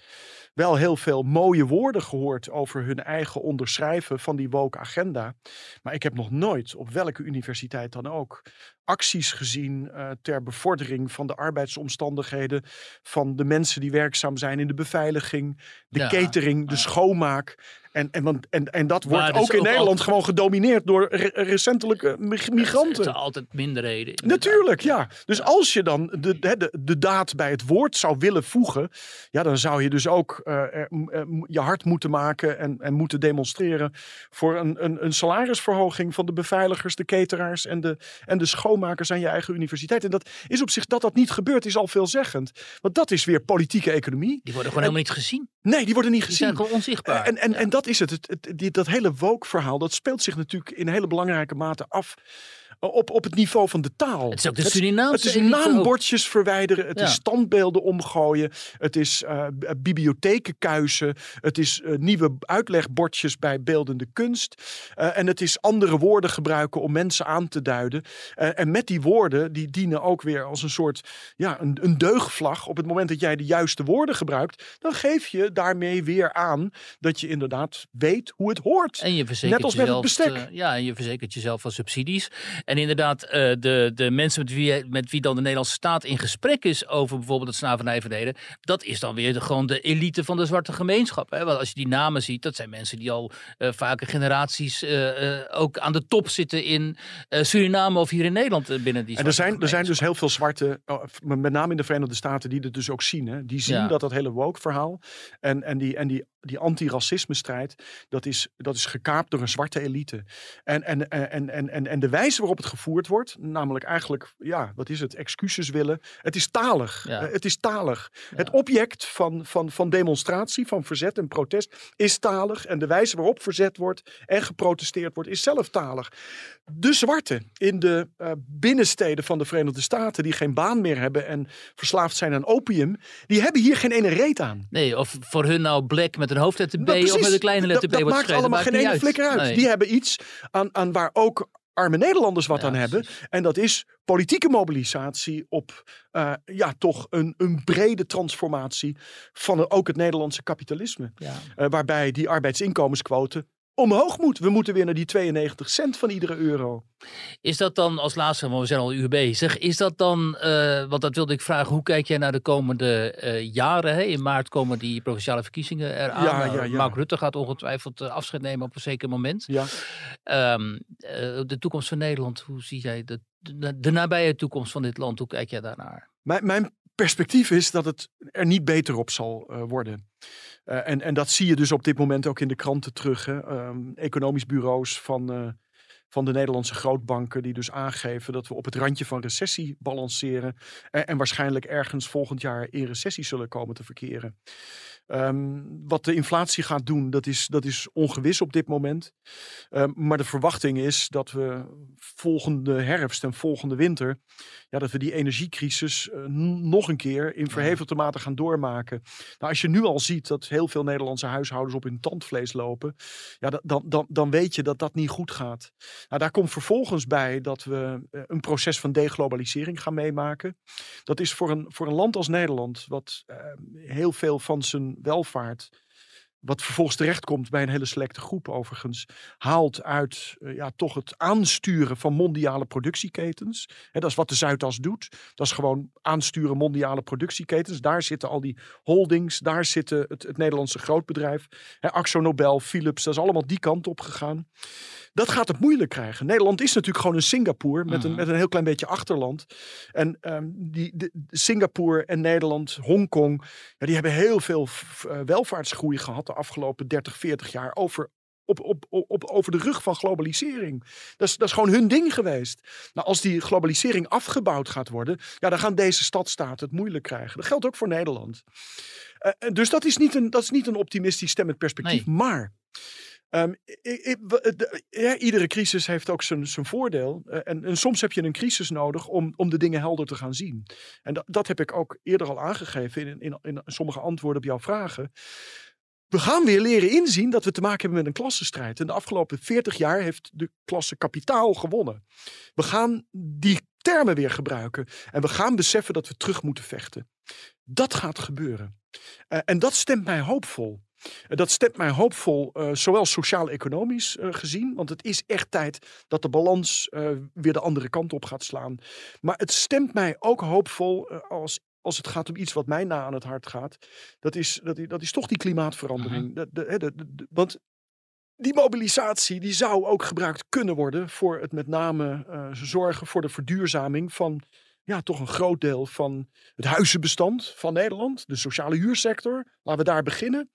wel heel veel mooie woorden gehoord over hun eigen onderschrijven van die woke agenda. Maar ik heb nog nooit, op welke universiteit dan ook, acties gezien eh, ter bevordering van de arbeidsomstandigheden van de mensen die werkzaam zijn in de beveiliging, de Ja, catering, de ja. schoonmaak. En, en, want- en, en dat Maar wordt is ook in ook Nederland altijd- gewoon gedomineerd door re- recentelijke mig- Het migranten. zijn altijd minderheden. inderdaad. Natuurlijk, ja. Dus als je dan de, de, de, de daad bij het woord zou willen voegen, ja, dan zou je dus ook eh, er- eh, je hard moeten maken en, en moeten demonstreren voor een, een, een salarisverhoging van de beveiligers, de cateraars en de, en de schoonmakers aan je eigen universiteit. En dat is op zich, dat dat niet gebeurt, is al veelzeggend. Want dat is weer politieke economie. Die worden gewoon helemaal niet gezien. Nee, die worden niet Die gezien. zijn gewoon onzichtbaar. En, en, Ja. en dat is het. het, het- die, dat hele woke-verhaal, dat speelt zich natuurlijk in hele belangrijke mate af op, op het niveau van de taal. Het is ook de Surinaamse Het is naambordjes verwijderen, het Ja. is standbeelden omgooien, het is b- bibliotheken kuisen, het is eh, nieuwe uitlegbordjes bij beeldende kunst eh, en het is andere woorden gebruiken om mensen aan te duiden. En met die woorden, die dienen ook weer als een soort ja, een, een deugvlag. Op het moment dat jij de juiste woorden gebruikt, dan geef je daarmee weer aan dat je inderdaad weet hoe het hoort. En je verzekert Net als met het bestek. ja, en je verzekert jezelf van subsidies. En inderdaad, eh, de, de mensen met wie, met wie dan de Nederlandse staat in gesprek is over bijvoorbeeld het slavernijverleden, dat is dan weer de, gewoon de elite van de zwarte gemeenschap. Hè? Want als je die namen ziet, dat zijn mensen die al eh, vaker generaties eh, ook aan de top zitten in Suriname of hier in Nederland binnen die En er zijn, er zijn dus heel veel zwarte, oh, met name in de Verenigde Staten, die het dus ook zien. Hè? Die zien Ja. dat dat hele woke-verhaal en, en die, en die, die anti-racisme-strijd, dat is, dat is gekaapt door een zwarte elite. En, en, en, en, en, en de wijze waarop het gevoerd wordt, namelijk eigenlijk, ja, wat is het, excuses willen. Het is talig. Ja. Eh, Het is talig. Het object van, van, van demonstratie, van verzet en protest, is talig. En de wijze waarop verzet wordt en geprotesteerd wordt, is zelf talig. De zwarte in de eh, binnensteden van de Verenigde Staten, die geen baan meer hebben en verslaafd zijn aan opium, die hebben hier geen ene reet aan. Nee, of voor hun nou black met een hoofdletter B Nou, of met een kleine letter B dat, dat maakt allemaal geen ene flikker uit. Nee. Die hebben iets aan, aan waar ook arme Nederlanders wat Ja, aan hebben. En dat is politieke mobilisatie op eh, ja, toch een, een brede transformatie van ook het Nederlandse kapitalisme. Ja. Eh, waarbij die arbeidsinkomensquote omhoog moet. We moeten weer naar die 92 cent van iedere euro. Is dat dan als laatste, want we zijn al een uur bezig, is dat dan, uh, want dat wilde ik vragen, hoe kijk jij naar de komende uh, jaren? Hè? In maart komen die provinciale verkiezingen eraan. Ja, ja, ja. Mark Rutte gaat ongetwijfeld uh, afscheid nemen op een zeker moment. Ja. Um, de toekomst van Nederland, hoe zie jij de, de, de, nabije toekomst van dit land? Hoe kijk jij daarnaar? Mijn, mijn perspectief is dat het er niet beter op zal worden. Uh, en, en dat zie je dus op dit moment ook in de kranten terug. Hè? Um, economisch bureaus van, uh, van de Nederlandse grootbanken, die dus aangeven dat we op het randje van recessie balanceren. En, en waarschijnlijk ergens volgend jaar in recessie zullen komen te verkeren. Um, wat de inflatie gaat doen, dat is, dat is ongewis op dit moment. Um, maar de verwachting is dat we volgende herfst en volgende winter, ja, dat we die energiecrisis uh, nog een keer in verhevigde mate gaan doormaken. Nou, als je nu al ziet dat heel veel Nederlandse huishoudens op hun tandvlees lopen, ja, dan, dan, dan weet je dat dat niet goed gaat. Nou, daar komt vervolgens bij dat we uh, een proces van deglobalisering gaan meemaken. Dat is voor een, voor een land als Nederland, wat uh, heel veel van zijn welvaart wat vervolgens terechtkomt bij een hele selecte groep overigens, haalt uit uh, ja, toch het aansturen van mondiale productieketens. He, dat is wat de Zuidas doet. Dat is gewoon aansturen mondiale productieketens. Daar zitten al die holdings, daar zitten het, het Nederlandse grootbedrijf. He, Axo Nobel, Philips, dat is allemaal die kant op gegaan. Dat gaat het moeilijk krijgen. Nederland is natuurlijk gewoon een Singapore met, een, mhm. met een heel klein beetje achterland. En um, die, de, Singapore en Nederland, Hongkong, ja, die hebben heel veel uh, welvaartsgroei gehad de afgelopen 30, 40 jaar over op, op, op, over de rug van globalisering. Dat is, dat is gewoon hun ding geweest. Nou, als die globalisering afgebouwd gaat worden, ja, dan gaan deze stadstaten het moeilijk krijgen. Dat geldt ook voor Nederland. Uh, dus dat is, niet een, dat is niet een optimistisch stemmend perspectief. Nee. Maar Um, ik, ik, de, ja, iedere crisis heeft ook zijn, zijn voordeel. Uh, en, en, soms heb je een crisis nodig om, om de dingen helder te gaan zien. En dat, dat heb ik ook eerder al aangegeven in, in, in sommige antwoorden op jouw vragen. We gaan weer leren inzien dat we te maken hebben met een klassenstrijd. En de afgelopen 40 jaar heeft de klasse kapitaal gewonnen. We gaan die termen weer gebruiken. En we gaan beseffen dat we terug moeten vechten. Dat gaat gebeuren. Uh, en dat stemt mij hoopvol. Dat stemt mij hoopvol, uh, zowel sociaal-economisch gezien, want het is echt tijd dat de balans weer de andere kant op gaat slaan. Maar het stemt mij ook hoopvol als, als het gaat om iets wat mij na aan het hart gaat. Dat is, dat, dat is toch die klimaatverandering. -huh. de, de, de, want die mobilisatie die zou ook gebruikt kunnen worden voor het met name zorgen voor de verduurzaming van ja, toch een groot deel van het huizenbestand van Nederland. De sociale huursector. Laten we daar beginnen.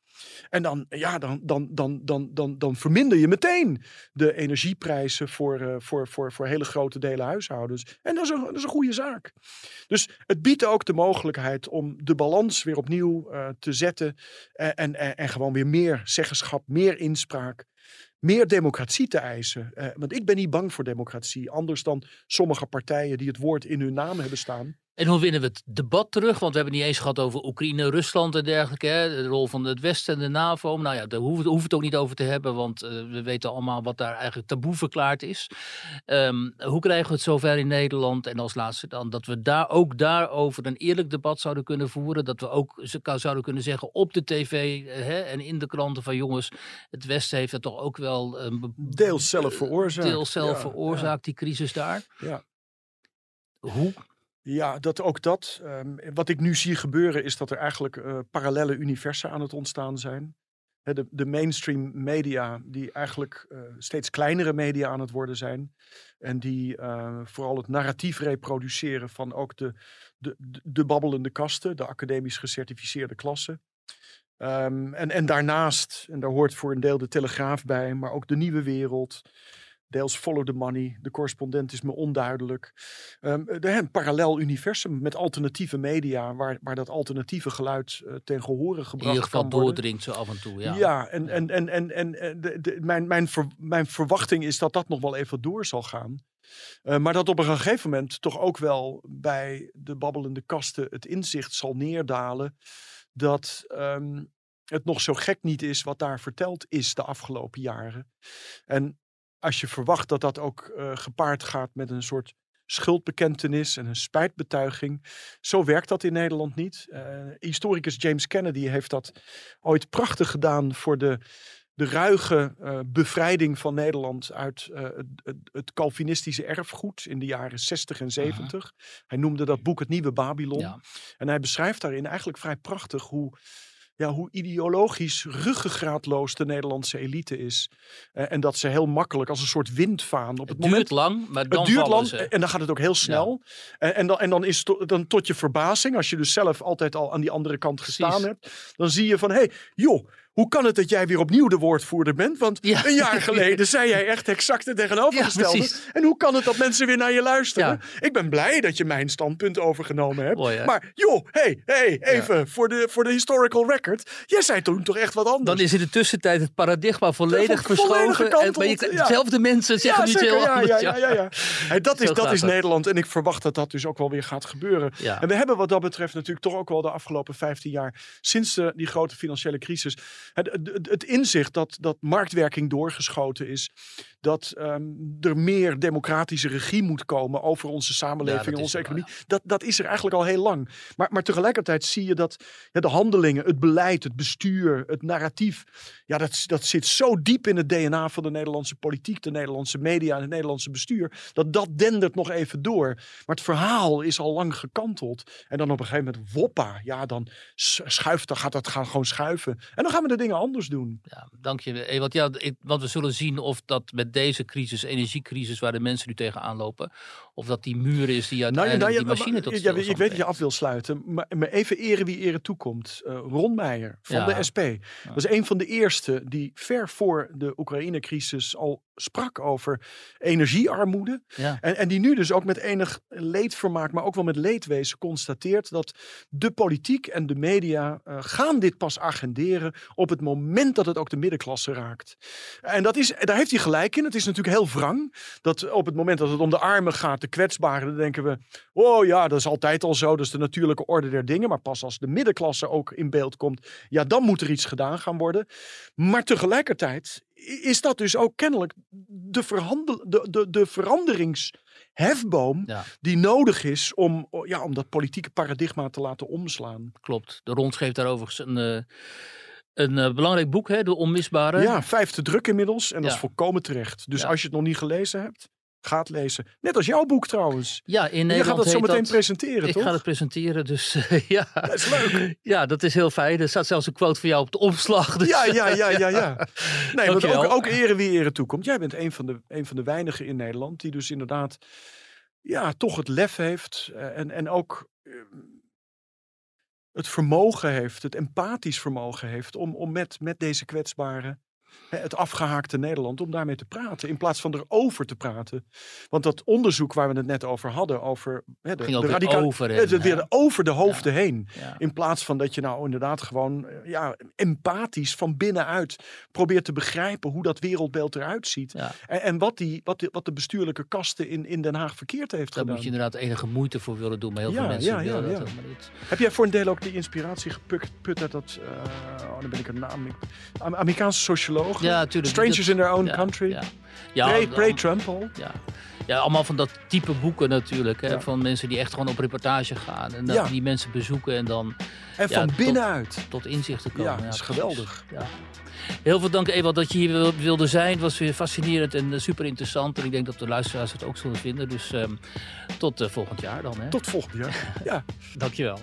En dan, ja, dan, dan, dan, dan, dan, dan verminder je meteen de energieprijzen voor, uh, voor, voor, voor hele grote delen huishoudens. En dat is, een, dat is een goede zaak. Dus het biedt ook de mogelijkheid om de balans weer opnieuw uh, te zetten. En, en, en gewoon weer meer zeggenschap, meer inspraak meer democratie te eisen. Uh, want ik ben niet bang voor democratie. Anders dan sommige partijen die het woord in hun naam hebben staan. En hoe winnen we het debat terug? Want we hebben het niet eens gehad over Oekraïne, Rusland en dergelijke. Hè? De rol van het Westen en de NAVO. Nou ja, daar hoeven we het ook niet over te hebben. Want uh, we weten allemaal wat daar eigenlijk taboe verklaard is. Um, hoe krijgen we het zover in Nederland? En als laatste dan dat we daar ook daarover een eerlijk debat zouden kunnen voeren. Dat we ook zouden kunnen zeggen op de tv uh, hè, en in de kranten van jongens. Het Westen heeft het toch ook wel... Um, deels zelf veroorzaakt. Deels zelf ja, veroorzaakt, ja. die crisis daar. Ja. Hoe ja, dat, ook dat. Um, wat ik nu zie gebeuren is dat er eigenlijk uh, parallele universen aan het ontstaan zijn. De, de, mainstream media, die eigenlijk uh, steeds kleinere media aan het worden zijn. En die uh, vooral het narratief reproduceren van ook de, de, de babbelende kasten, de academisch gecertificeerde klassen. Um, en, en daarnaast, en daar hoort voor een deel de Telegraaf bij, maar ook de Nieuwe Wereld, Deels follow the money. De correspondent is me onduidelijk. Um, de, een parallel universum met alternatieve media, waar, waar dat alternatieve geluid uh, ten gehore gebracht In ieder geval doordringt zo af en toe. Ja, ja en, ja. en, en, en, en de, de, mijn, mijn, ver, mijn verwachting is dat dat nog wel even door zal gaan. Uh, maar dat op een gegeven moment toch ook wel bij de babbelende kasten het inzicht zal neerdalen dat um, het nog zo gek niet is wat daar verteld is de afgelopen jaren. En als je verwacht dat dat ook uh, gepaard gaat met een soort schuldbekentenis en een spijtbetuiging. Zo werkt dat in Nederland niet. Uh, historicus James Kennedy heeft dat ooit prachtig gedaan voor de de ruige uh, bevrijding van Nederland uit uh, het, het, Calvinistische erfgoed in de jaren 60 en 70. Uh -huh. Hij noemde dat boek Het Nieuwe Babylon. Ja. En hij beschrijft daarin eigenlijk vrij prachtig hoe ja, hoe ideologisch ruggengraatloos de Nederlandse elite is. Uh, en dat ze heel makkelijk als een soort windvaan op het, het moment... duurt lang, maar dan het duurt lang ze. en dan gaat het ook heel snel. Ja. En, en, dan, en dan is to, dan tot je verbazing, als je dus zelf altijd al aan die andere kant gestaan Precies. hebt, dan zie je van, hé, hey, joh, hoe kan het dat jij weer opnieuw de woordvoerder bent? Want ja. een jaar geleden zei jij echt exact het tegenovergestelde. Ja, en hoe kan het dat mensen weer naar je luisteren? Ja. Ik ben blij dat je mijn standpunt overgenomen hebt. Mooi, maar joh, hey, hey, even voor, de, voor de historical record. Jij zei toen toch echt wat anders. Dan is in de tussentijd het paradigma volledig verschoven. En ben je, dezelfde mensen zeggen nu heel ja, anders. Ja, ja, ja, Hey, dat is, dat is Nederland. En ik verwacht dat dat dus ook wel weer gaat gebeuren. En we hebben wat dat betreft natuurlijk toch ook wel de afgelopen 15 jaar... sinds uh, die grote financiële crisis... Het, het, inzicht dat, dat marktwerking doorgeschoten is. Dat um, er meer democratische regie moet komen over onze samenleving en onze economie. Wel, ja. dat, dat is er eigenlijk al heel lang. Maar, maar tegelijkertijd zie je dat ja, de handelingen, het beleid, het bestuur, het narratief. Ja, dat, dat zit zo diep in het DNA van de Nederlandse politiek, de Nederlandse media en het Nederlandse bestuur. Dat dat dendert nog even door. Maar het verhaal is al lang gekanteld. En dan op een gegeven moment, woppa, ja, dan schuift, dan gaat dat gaan gewoon schuiven. En dan gaan we dingen anders doen. Ja, dank je. Want, ja, ik, want we zullen zien of dat met deze crisis, energiecrisis, waar de mensen nu tegenaan lopen, of dat die muur is die uiteindelijk nou, ja, die machine tot ja, Ik weet dat je af wil sluiten, maar, maar even eren wie eren toekomt. Uh, Ron Meijer van ja. de SP was een van de eerste die ver voor de Oekraïne-crisis al sprak over energiearmoede. En, en die nu dus ook met enig leedvermaak, maar ook wel met leedwezen constateert dat de politiek en de media uh, gaan dit pas agenderen op het moment dat het ook de middenklasse raakt. En dat is, daar heeft hij gelijk in. Het is natuurlijk heel wrang dat op het moment dat het om de armen gaat, de kwetsbaren, dan denken we, oh ja, dat is altijd al zo, dat is de natuurlijke orde der dingen. Maar pas als de middenklasse ook in beeld komt, ja, dan moet er iets gedaan gaan worden. Maar tegelijkertijd is dat dus ook kennelijk de, verhandel, de, de, de veranderingshefboom ja. die nodig is om, ja, om dat politieke paradigma te laten omslaan. Klopt. De Rond geeft daarover een, uh, een uh, belangrijk boek, hè, De Onmisbare. Ja, vijfde druk inmiddels en dat is volkomen terecht. Dus ja. als je het nog niet gelezen hebt, gaat lezen. Net als jouw boek trouwens. Ja, in Je gaat dat zo meteen dat... presenteren, ik toch? Ik ga het presenteren, dus uh, ja. Dat is leuk. Ja, dat is heel fijn. Er staat zelfs een quote van jou op de omslag. Dus. Ja, ja, ja, ja, ja. Nee, want ook, ook ere wie ere toekomt. Jij bent een van, de, een van de weinigen in Nederland die dus inderdaad ja, toch het lef heeft uh, en, en ook... Uh, het vermogen heeft, het empathisch vermogen heeft om, om met, met deze kwetsbaren het afgehaakte Nederland, om daarmee te praten. In plaats van erover te praten. Want dat onderzoek waar we het net over hadden, over hè, de, Ging de radicaal, over, het, het weer over de hoofden ja. heen. Ja. In plaats van dat je nou inderdaad gewoon ja, empathisch van binnenuit probeert te begrijpen hoe dat wereldbeeld eruit ziet. Ja. En, en wat, die, wat, die, wat de bestuurlijke kasten in, in Den Haag verkeerd heeft Daar gedaan. moet je inderdaad enige moeite voor willen doen. Maar heel veel mensen willen dat helemaal niet. Heb jij voor een deel ook die inspiratie geput uit dat, uh, oh, dan ben ik een naam, Amerikaanse socioloog? Ja, natuurlijk. Strangers in Their Own ja, Country. Ja. Ja, Pray, Pray Trump al. Ja. ja, allemaal van dat type boeken natuurlijk. Hè, ja. Van mensen die echt gewoon op reportage gaan. En dat Ja. die mensen bezoeken en dan En Ja, van tot- binnenuit. tot inzichten komen. Ja, dat is geweldig. Ja. Heel veel dank Ewald dat je hier wil- wilde zijn. Het was weer fascinerend en eh, super interessant. En ik denk dat de luisteraars het ook zullen vinden. Dus ehm, tot eh, volgend jaar dan. Hè. Tot volgend jaar. Ja. Dankjewel.